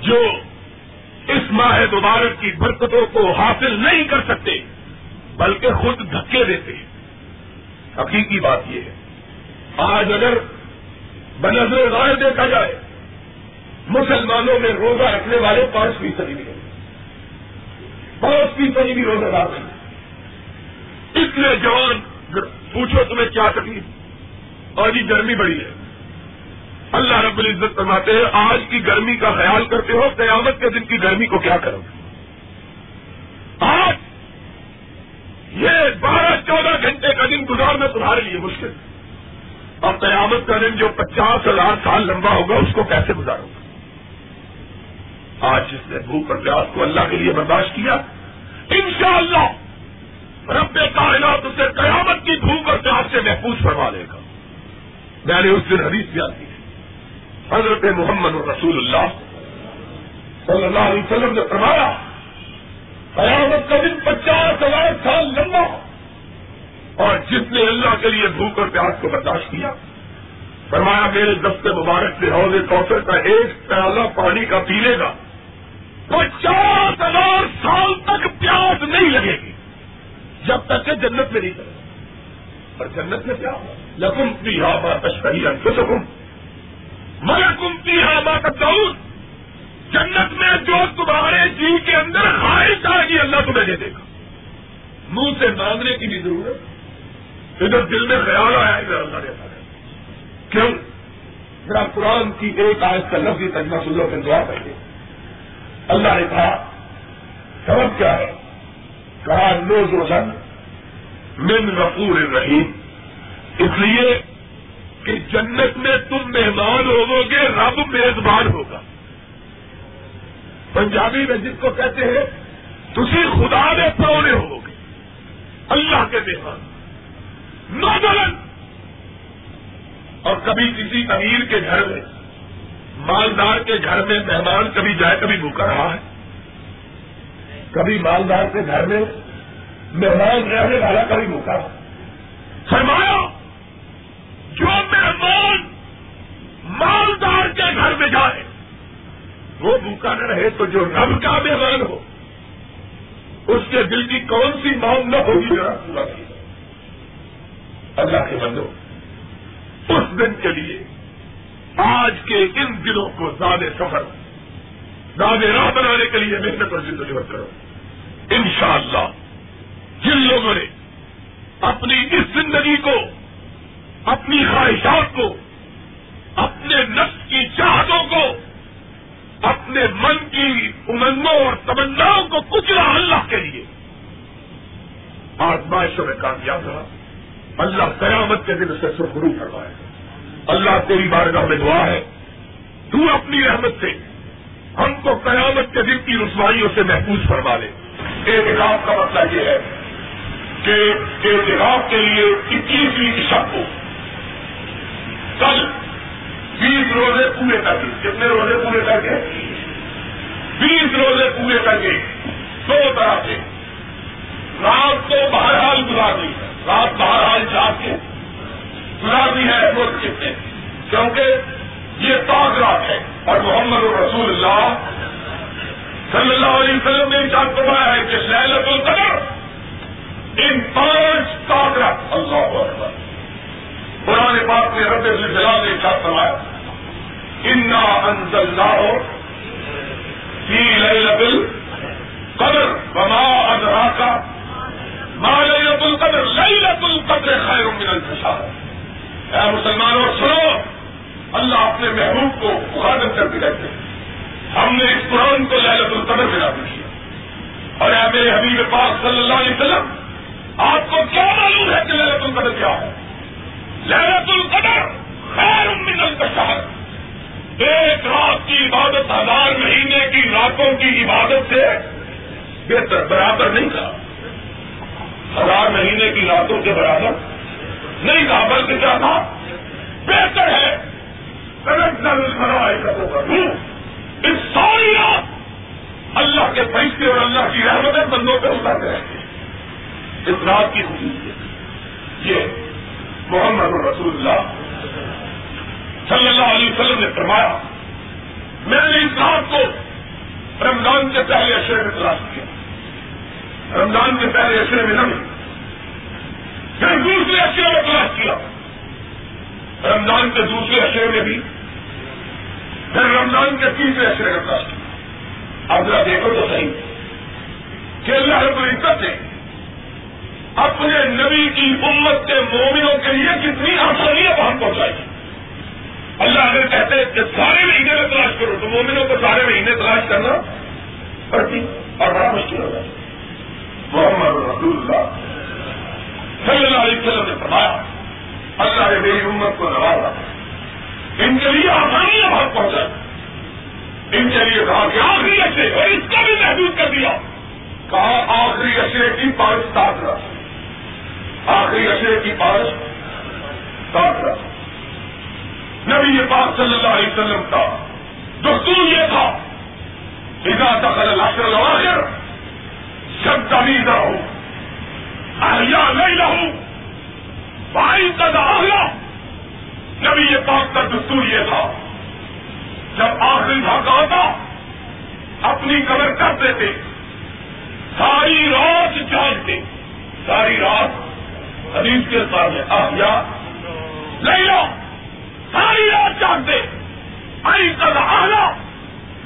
جو اس ماہ مبارک کی برکتوں کو حاصل نہیں کر سکتے، بلکہ خود دھکے دیتے ہیں۔ حقیقی بات یہ ہے۔ آج اگر بنظر غائب دیکھا جائے، مسلمانوں میں روزہ رکھنے والے پانچ فیصدی بھی پانچ فیصدی بھی روزہ دار نہیں اس لیے جوان، پوچھو تمہیں کیا تکلیف؟ اور یہ گرمی بڑی ہے۔ اللہ رب العزت فرماتے ہیں، آج کی گرمی کا خیال کرتے ہو، قیامت کے دن کی گرمی کو کیا کرو؟ گے آج! یہ بارہ چودہ گھنٹے کا دن گزارنا تمہارے لیے مشکل۔ اور قیامت کا دن جو پچاس ہزار سال لمبا ہوگا، اس کو کیسے گزارو گا آج جس نے بھوک اور پیاس کو اللہ کے لیے برداشت کیا، انشاءاللہ رب کائنات اسے قیامت کی بھوک اور پیاس سے محفوظ فرما لے گا۔ میں نے اس دن حدیث بیان کی۔ حضرت محمد رسول اللہ صلی اللہ علیہ وسلم نے فرمایا، قیامت کا دن پچاس ہزار سال لمبا اور جس نے اللہ کے لیے بھوک اور پیاس کو برداشت کیا، فرمایا، میرے دست مبارک سے حوض کوثر کا ایک پیالہ پانی کا پی لے گا پچاس ہزار سال تک پیاس نہیں لگے گی، جب تک کہ جنت میں نہیں کرے اور جنت میں کیا لکم پی ہا بات اشکری انکم ملکم پی ہا بات جنت میں جو تمہارے جی کے اندر خواہش آئے گی، اللہ تمہیں دے دے گا۔ منہ سے مانگنے کی بھی ضرورت۔ ادھر دل میں خیال آیا، ادھر اللہ دیتا ہے کیوں؟ ذرا قرآن کی ایک آیت کا لفظ تجمہ سلو کے دعا کر اللہ نے کہا، سبب کیا ہے؟ کہا، نوز روشن من رفور رحیم۔ اس لیے کہ جنت میں تم مہمان ہوو گے، رب میزبان ہوگا۔ پنجابی میں جس کو کہتے ہیں تھی خدا میں پرونے ہو گے۔ اللہ کے مہمان۔ نوجوان اور کبھی کسی امیر کے گھر میں، مالدار کے گھر میں مہمان کبھی جائے، کبھی بھوکا رہا ہے۔ کبھی مالدار کے گھر میں مہمان رہنے والا کبھی بھوکا فرمایا، جو مہمان مالدار کے گھر میں جائے؟ وہ بھوکا نہ رہے تو جو رب کا مہمان ہو، اس کے دل کی کون سی مانگ نہ ہوگی ذرا پورا اللہ کے بندو اس دن کے لیے آج کے ان دنوں کو زیادہ سفر زیادہ راہ بنانے کے لیے محنت اور جدوجہد کرو۔ انشاءاللہ جن لوگوں نے اپنی اس زندگی کو اپنی خواہشات کو، اپنے نفس کی چاہتوں کو، اپنے من کی امنگوں اور تمناؤں کو کچلا اللہ کے لیے۔ آزمائشوں میں کامیاب رہا۔ اللہ قیامت کے دن اسے سرخرو کروائے اللہ تیری بارگاہ میں دعا ہے۔ تو اپنی رحمت سے ہم کو قیامت کے دن کی رسوائیوں سے محفوظ فرما لے۔ احتجاج کا مسئلہ یہ ہے کہ احتجاج کے لیے اکیسویں شب کو کل بیس روزے پورے کر کے، کتنے روزے پورے کر کے؟ بیس روزے پورے کر کے، دو طرح سے رات کو بہرحال گزار دی۔ رات بہرحال جا کے بھی ہے وہ کتنے کیونکہ یہ تاغرات ہے۔ اور محمد رسول اللہ صلی اللہ علیہ وسلم نے چاند فرمایا ہے کہ لہلت القدر ان پانچ تاغرات اللہ اکبر۔ قرآن پاک نے رب جلال نے چاند فرمایا، انا انزل اللہ فی لیلت القدر وما ادراکا ما لیلت القدر لیلت القدر خیر من الفشار اے مسلمانوں، سنو، اللہ اپنے محبوب کو مخاطب کرتے رہتے ہیں، ہم نے اس قرآن کو لہلت القدر میں لاگو کیا۔ اور اے میرے حبیب پاک صلی اللہ علیہ وسلم، آپ کو کیا معلوم ہے کہ لہلت القدر کیا ہے؟ لہلت القدر خیر من البشار ایک رات کی عبادت ہزار مہینے کی راتوں کی عبادت سے بہتر، برابر نہیں تھا۔ ہزار مہینے کی راتوں کے برابر نہیں کہا بلکہ کیا تھا؟ بہتر ہے۔ اس ساری رات اللہ کے فرشتے اور اللہ کی رحمتیں بندوں پہ اترتے رہتے ہیں۔ اس رات کی خصوصیت یہ محمد رسول اللہ صلی اللہ علیہ وسلم نے فرمایا، میں نے اس رات کو رمضان کے پہلے اشرے میں تلاش کیا۔ رمضان کے پہلے اشرے میں نہیں پھر دوسرے اشرے میں تلاش کیا۔ رمضان کے دوسرے اشرے میں بھی، پھر رمضان کے تیسرے اشرے میں تلاش کیا۔ اب ذرا دیکھو تو صحیح، کہ اللہ رب العزت نے اپنے نبی کی امت کے مومنوں کے لیے کتنی آسانیاں وہاں پہنچائی۔ اللہ اگر کہتے کہ سارے مہینے میں تلاش کرو تو مومنوں کو سارے مہینے تلاش کرنا پڑتی اور بڑا مشکل ہو جائے۔ محمد رسول اللہ صلی اللہ علیہ وسلم نے فرمایا، اللہ نے میری امت کو نوازا۔ ان کے لیے آسانیاں بہت پہنچائی۔ ان کے لیے کہا کہ آخری اشرے اور اس کا بھی محدود کر دیا۔ کہا آخری اشرے کی پانچ سات رکھ آخری اشرے کی پانچ سات رکھ نبی پاک صلی اللہ علیہ وسلم کا دستور یہ تھا ادا دخل الاشر الاخر سب کبھی نہ ہو اہیا نہیں رہوں بھائی کا داخلہ نبی پاک کا دستور یہ تھا، جب آخری بھاگ آتا، اپنی قبر کر دیتے، ساری رات جانتے ساری رات حدیث کے سامنے. آیا لے لو ساری رات جانتے آئی کل آنا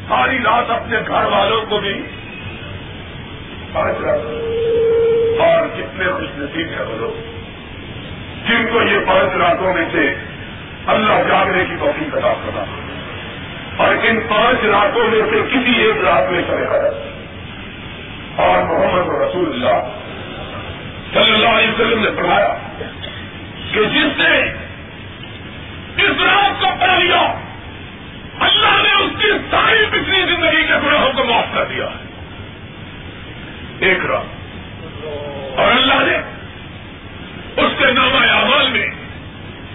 ساری رات اپنے گھر والوں کو بھی اور کتنے خوش نصیب ہے بولو جن کو یہ پانچ راتوں میں سے اللہ جاگنے کی توفیق ادا کرنا اور ان پانچ راتوں میں سے کسی ایک رات میں کرے گا اور محمد رسول اللہ صلی اللہ علیہ وسلم نے پڑھایا کہ جس نے اس رات کو پڑھ لیا، اللہ نے اس کی ساری پچھلی زندگی کے گناہوں کو معاف کر دیا۔ ایک رات۔ اور اللہ نے اس کے نامہ اعمال میں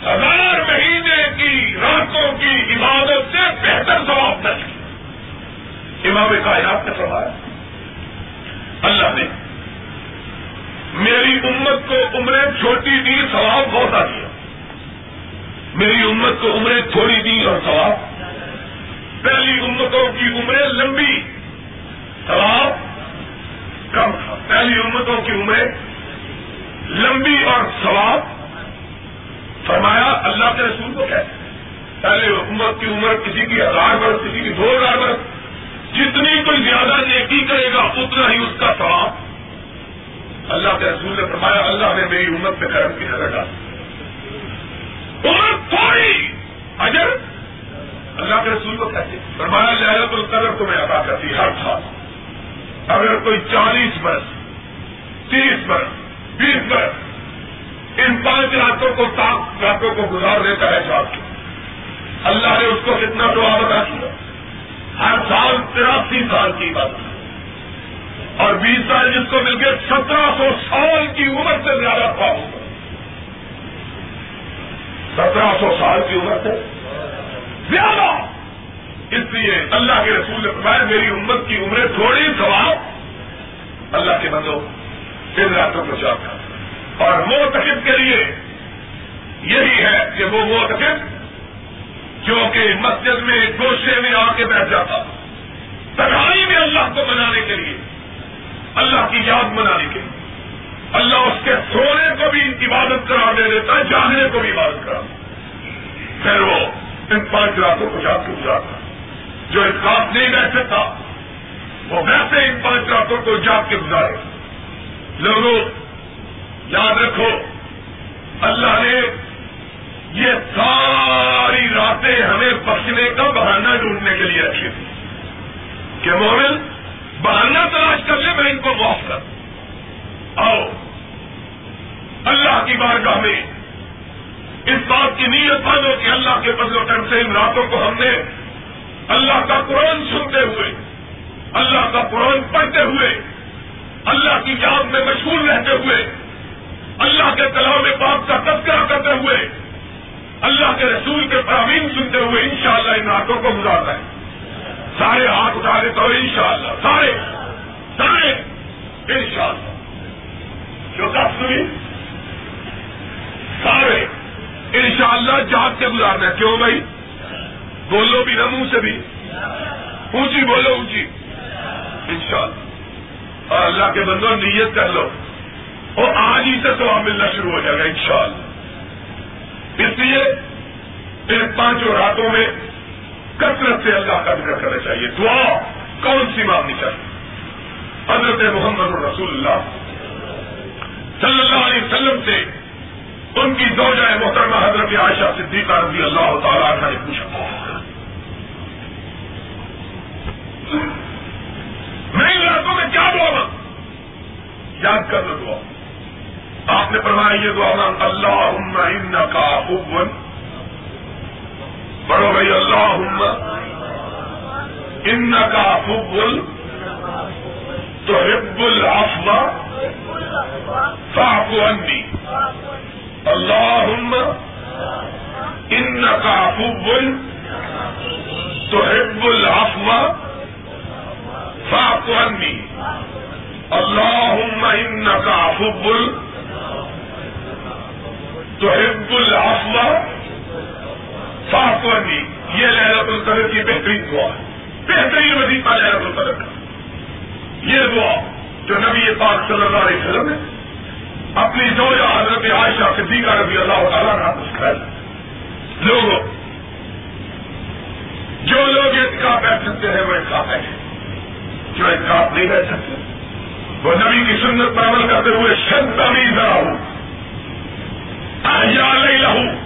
ہزار مہینے کی راتوں کی عبادت سے بہتر ثواب نہ امام کائنات نے فرمایا، اللہ نے میری امت کو عمریں چھوٹی دی ثواب بہت آ دیا میری امت کو عمریں تھوڑی دی اور ثواب۔ پہلی امتوں کی عمریں لمبی، ثواب کم۔ تھا پہلی امتوں کی عمریں لمبی اور ثواب۔ فرمایا، اللہ کے رسول کو کہتے پہلے حکومت کی عمر کسی کی ہزار برس، کسی کی دو ہزار برس۔ جتنی کوئی زیادہ نیکی کرے گا، اتنا ہی اس کا ثواب۔ اللہ کے رسول نے فرمایا، اللہ نے میری امت پہ کرم کی نظر ڈالی۔ عمر تھوڑی اجر۔ اللہ کے رسول کو کہتے فرمایا لہرت القدر تمہیں ادا کرتی ہر سال۔ اگر کوئی چالیس برس، تیس برس، بیس برس ان پانچ راتوں کو، سات راتوں کو گزار دیتا ہے ساتھ اللہ نے اس کو کتنا دعا بتا کیا ہر سال تراسی سال کی بات۔ اور بیس سال جس کو مل کے سترہ سو سال کی عمر سے زیادہ پاؤ سترہ سو سال کی عمر سے زیادہ۔ اس لیے اللہ کے رسول نے فرمایا، میری امت کی عمریں تھوڑی سواب اللہ کے بندوں ان راتوں کو چاہتا اور موتقب کے لیے یہی ہے کہ وہ موتقب جو کہ مسجد میں گوشے میں آ کے بیٹھ جاتا، تنہائی میں اللہ کو منانے کے لیے۔ اللہ کی یاد منانے کے لیے۔ اللہ اس کے سونے کو بھی عبادت کرا دے دیتا ہے، جاگنے کو بھی عبادت کرا پھر وہ ان پانچ راتوں کو جا کے گزارتا جو اس بات نہیں رہ سکتا وہ ویسے ان پانچ راتوں کو جاگ کے گزارے۔ لوگوں یاد رکھو، اللہ نے یہ ساری راتیں ہمیں بخشنے کا بہانہ ڈھونڈنے کے لیے رکھی تھی کہ مومن بہانہ تلاش کر لے، میں ان کو معاف کر آؤ، اللہ کی بارگاہ میں اس بات کی نیت بانو کہ اللہ کے بدل و کرم سے ان راتوں کو ہم نے اللہ کا قرآن سنتے ہوئے، اللہ کا قرآن پڑھتے ہوئے، اللہ کی یاد میں مشغول رہتے ہوئے، اللہ کے کلام پاک کا تذکرہ کرتے ہوئے، اللہ کے رسول کے فرامین سنتے ہوئے انشاءاللہ ان راتوں کو گزارتا ہے۔ سارے ہاتھ اٹھا تو انشاءاللہ، سارے انشاءاللہ۔ جو کب سنی؟ سارے، انشاءاللہ شاء کے گزارنا کیوں بھائی؟ بولو بھی نہ منہ سے بھی۔ اونچی بولو، اونچی۔ انشاءاللہ۔ اور اللہ کے بندوں، نیت کر لو۔ اور آج ہی سے تو ملنا شروع ہو جائے گا، انشاءاللہ۔ اس لیے، ان پانچوں راتوں میں کثرت سے اللہ کا ذکر کرنا چاہیے۔ دعا کون سی مانگنی چاہیے؟ حضرت محمد الرسول اللہ صلی اللہ علیہ وسلم سے ان کی دو جائے محترمہ حضرت عائشہ صدیقہ رضی اللہ تعالیٰ نے پوچھا۔ میں ان میں کیا دعا یاد کر لو دعا۔ آپ نے فرمایا یہ دعا مانگ اللہ کا حکم پڑھو بھائی اللہ ان کا فبل تو ہب الفا صاف انی اللہ ان کا فبل تو ہب الفا صاف انی اللہ ان کا فبل تو ہب الفا صافی یہ لہرت القدر کی بہترین دعا ہے۔ بہترین وظیفہ لہرت القدر کا۔ یہ دعا جو نبی پاک صلی اللہ علیہ وسلم نے اپنی دو حضرت عائشہ صدیقہ رضی اللہ تعالیٰ نے آپ لوگوں، جو لوگ اتکا بیٹھ سکتے ہیں، وہ اتکا بیٹھے۔ جو اتکاف نہیں بیٹھ سکتے، وہ نبی کی سنت پر عمل کرتے ہوئے شد تمیز رہا ہوں نہیں لہوں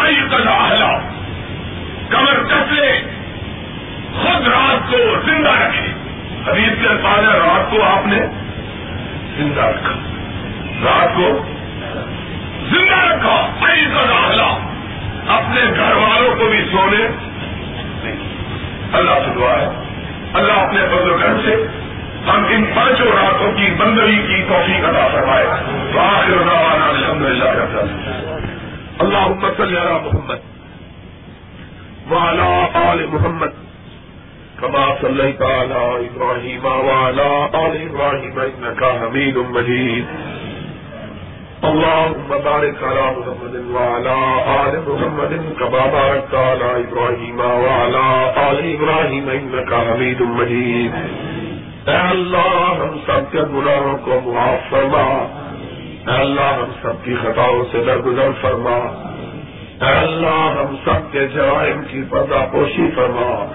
آئی کلا کمر کسلے خود رات کو زندہ رکھے۔ حدیث کے الفاظ ہے رات کو آپ نے زندہ رکھا۔ رات کو زندہ رکھا آئی کلا اپنے گھر والوں کو بھی سونے اللہ سے دعا ہے۔ اللہ اپنے بزرگ سے ہم ان پانچوں راتوں کی بندری کی توفیق ادا فرمائے۔ تو آخر الحمد للہ کرتا اللهم صل على محمد وعلى آل محمد كما صليت على إبراهيم وعلى آل إبراهيم إنك حميد مجيد. اللهم بارك على محمد وعلى آل محمد كما باركت على إبراهيم وعلى آل إبراهيم إنك حميد مجيد. اے اللہ، ہم سب کے گناہوں کو معاف فرما۔ اے اللہ ہم سب کی خطاؤں سے درگزر فرما۔ اے اللہ ہم سب کے جرائم کی پردہ پوشی فرما۔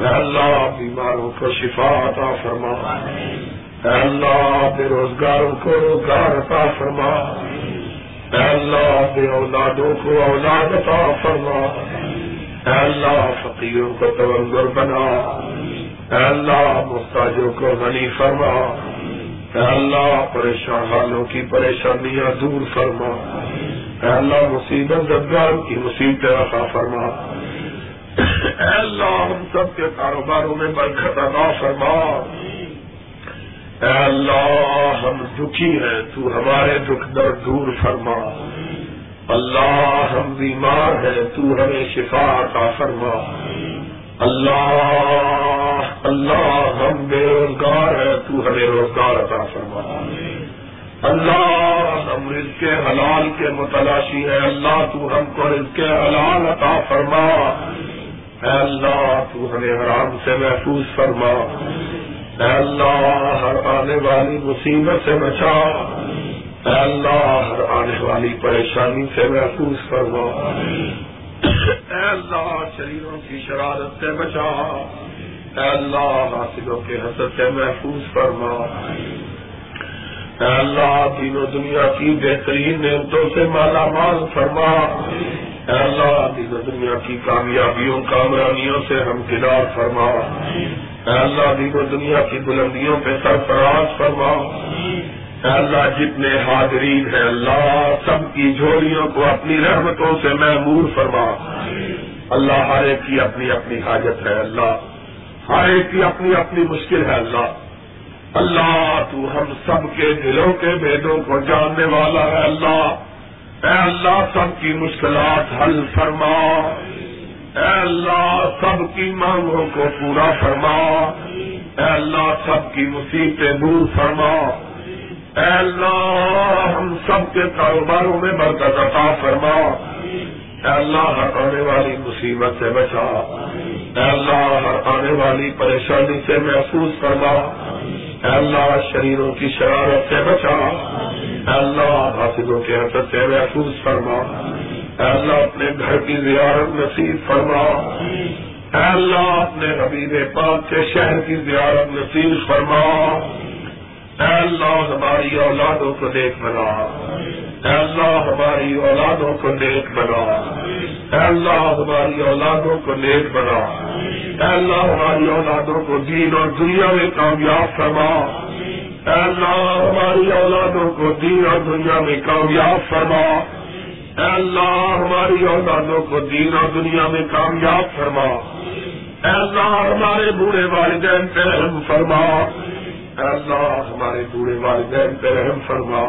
اے اللہ بیماروں کو شفا عطا فرما۔ اے اللہ بے روزگاروں کو روزگار عطا فرما۔ اے اللہ بے اولادوں کو اولاد عطا فرما۔ اے اللہ فقیروں کو تونگر بنا۔ اے اللہ محتاجوں کو غنی فرما۔ اے اللہ پریشان حالوں کی پریشانیاں دور فرما۔ اے اللہ مصیبت زدگار کی مصیبت رفا فرما۔ اے اللہ ہم سب کے کاروباروں میں برکت ادا فرما۔ اے اللہ ہم دکھی ہیں، تو ہمارے دکھ درد دور فرما۔ اللہ ہم بیمار ہیں، تو ہمیں شفا عطا فرما۔ اللہ اللہ ہم بے روزگار ہے، تو ہمیں روزگار عطا فرما۔ اللہ ہم رزق کے حلال کے متلاشی ہے، اللہ تو ہم کو رزق کے حلال عطا فرما۔ اے اللہ تو ہمیں حرام سے محفوظ فرما۔ اے اللہ ہر آنے والی مصیبت سے بچا۔ اے اللہ ہر آنے والی پریشانی سے محفوظ فرما۔ اے اللہ شریروں کی شرارت سے بچا۔ اے اللہ حاصلوں کے حسد سے محفوظ فرما۔ اے اللہ، دین و دنیا کی بہترین نعمتوں سے مالا مال فرما۔ اے اللہ، دین و دنیا کی کامیابیوں، کامرانیوں سے ہم کنار فرما۔ اے اللہ، دین و دنیا کی بلندیوں پہ سرفراز فرما۔ اے اللہ، جتنے حاضرین ہیں، اللہ سب کی جھولیوں کو اپنی رحمتوں سے محمور فرما۔ اللہ، ہر ایک کی اپنی اپنی حاجت ہے، اللہ۔ ہر ایک کی اپنی اپنی مشکل ہے اللہ۔ اللہ، تو ہم سب کے دلوں کے بھیدوں کو جاننے والا ہے اللہ۔ اے اللہ، سب کی مشکلات حل فرما۔ اے اللہ، سب کی مانگوں کو پورا فرما۔ اے اللہ، سب کی مصیبتیں دور فرما۔ اے اللہ، ہم سب کے کاروباروں میں برکت عطا فرما۔ اے اللہ، ہر آنے والی مصیبت سے بچا۔ اے اللہ، ہر آنے والی پریشانی سے محفوظ فرما۔ اے اللہ، شریروں کی شرارت سے بچا۔ اے اللہ حاصلوں کے حسد سے محفوظ فرما۔ اے اللہ، اپنے گھر کی زیارت نصیب فرما۔ اے اللہ، اپنے حبیب پاک کے شہر کی زیارت نصیب فرما۔ اے اللہ، ہماری اولادوں کو دیکھ بنا۔ اے اللہ ہماری اولادوں کو نیک بنا۔ اے اللہ ہماری اولادوں کو نیک بنا۔ اے اللہ ہماری اولادوں کو دین اور دنیا میں کامیاب فرما۔ اے اللہ ہماری اولادوں کو دین اور دنیا میں کامیاب فرما۔ اے اللہ ہماری اولادوں کو دین اور دنیا میں کامیاب فرما۔ اے اللہ ہمارے بوڑھے والدین پہ فرما۔ اے اللہ ہمارے بوڑھے والدین پہ رحم فرما۔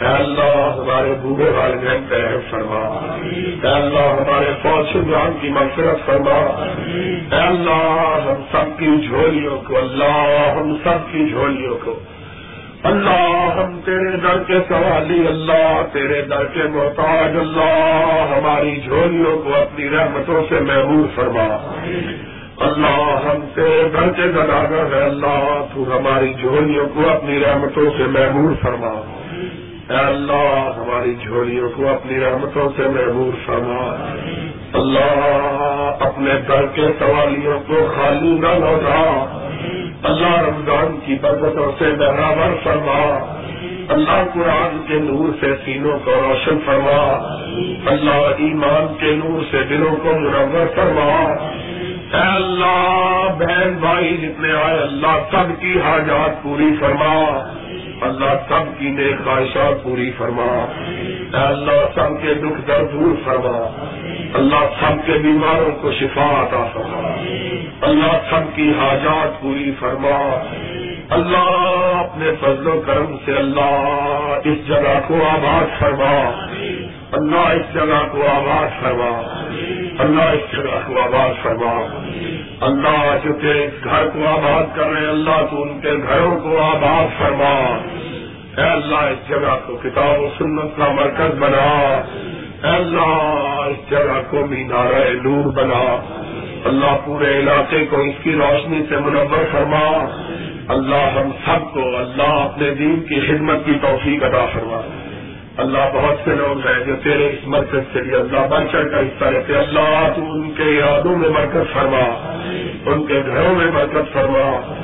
اے اللہ ہمارے بوڑھے والدین پہ رحم فرما۔ اے اللہ ہمارے فوج جان کی مغفرت فرما۔ اے اللہ ہم سب کی جھولیوں کو، اللہ ہم سب کی جھولیوں کو۔ اللہ ہم تیرے در کے سوالی، اللہ تیرے در کے محتاج، اللہ ہماری جھولیوں کو اپنی رحمتوں سے محبوب فرما۔ اللہ ہم سے گھر کے گداگر ہے اللہ، تو ہماری جھولیوں کو اپنی رحمتوں سے محبور فرما۔ اے اللہ، ہماری جھولیوں کو اپنی رحمتوں سے محبور فرما۔ اللہ، اپنے گھر کے سوالیوں کو خالی نہ لوٹا۔ اللہ، رمضان کی برکتوں سے برابر فرما۔ اللہ قرآن کے نور سے سینوں کو روشن فرما، اللہ ایمان کے نور سے دلوں کو منور فرما۔ اے اللہ، بہن بھائی جتنے آئے، اللہ سب کی حاجات پوری فرما۔ اللہ سب کی نیک خواہشات پوری فرما۔ اے اللہ سب کے دکھ درد دور فرما۔ اللہ سب کے بیماروں کو شفا عطا فرما۔ اللہ سب کی حاجات پوری فرما۔ اللہ اپنے فضل و کرم سے اللہ اس جگہ کو آباد فرما۔ اللہ اس جگہ کو آباد فرما۔ اللہ اس جگہ کو آباد فرما۔ اللہ جو تیرے گھر کو آباد کر رہے اللہ تو ان کے گھروں کو آباد فرما۔ اے اللہ اس جگہ کو کتاب و سنت کا مرکز بنا۔ اے اللہ اس جگہ کو مینار نور بنا۔ اللہ پورے علاقے کو اس کی روشنی سے منور فرما۔ اللہ ہم سب کو اللہ اپنے دین کی خدمت کی توفیق ادا فرما۔ اللہ بہت سے لوگ ہیں جو تیرے اس مرکز سے بھی اللہ بڑھ چڑھ کا حصہ رہتے اللہ تو ان کے یادوں میں مرکز فرما۔ ان کے گھروں میں مرکز فرما۔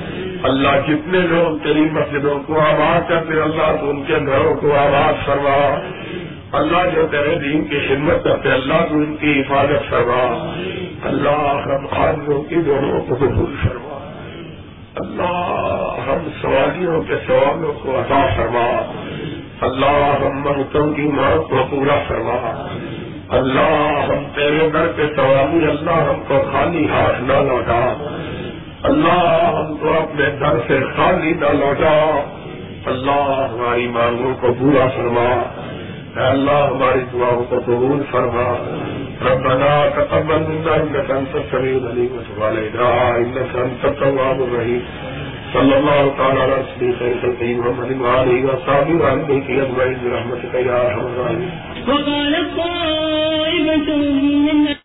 اللہ جتنے لوگ تیری مسجدوں کو آباد کرتے اللہ تو ان کے گھروں کو آباد فرما۔ اللہ جو تیرے دین کی خدمت کرتے اللہ تو ان کی حفاظت فرما۔ اللہ ہم خاصوں کی دونوں کو قبول فرما۔ اللہ ہم سوالیوں کے سوالوں کو عطا فرما۔ اللہ ہم منتوں کی موت کو پورا فرما۔ اللہ ہم تیرے گھر کے سوالی، اللہ ہم کو خالی ہاتھ نہ لوٹا۔ اللہ ہم کو اپنے گھر سے خالی نہ لوٹا۔ اللہ ہماری مانگوں کو پورا فرما۔ اے اللہ، ہماری دعاؤں کو قبول فرما۔ ربنا تقبل منا انك انت السميع العليم وتب علينا انك انت التواب الرحيم۔ صلى الله تعالى على سيدنا خير خلقه محمد وعلى اله وصحبه وعلى بيته اجمعين برحمتك يا ارحم الراحمين۔ وقال طائفة من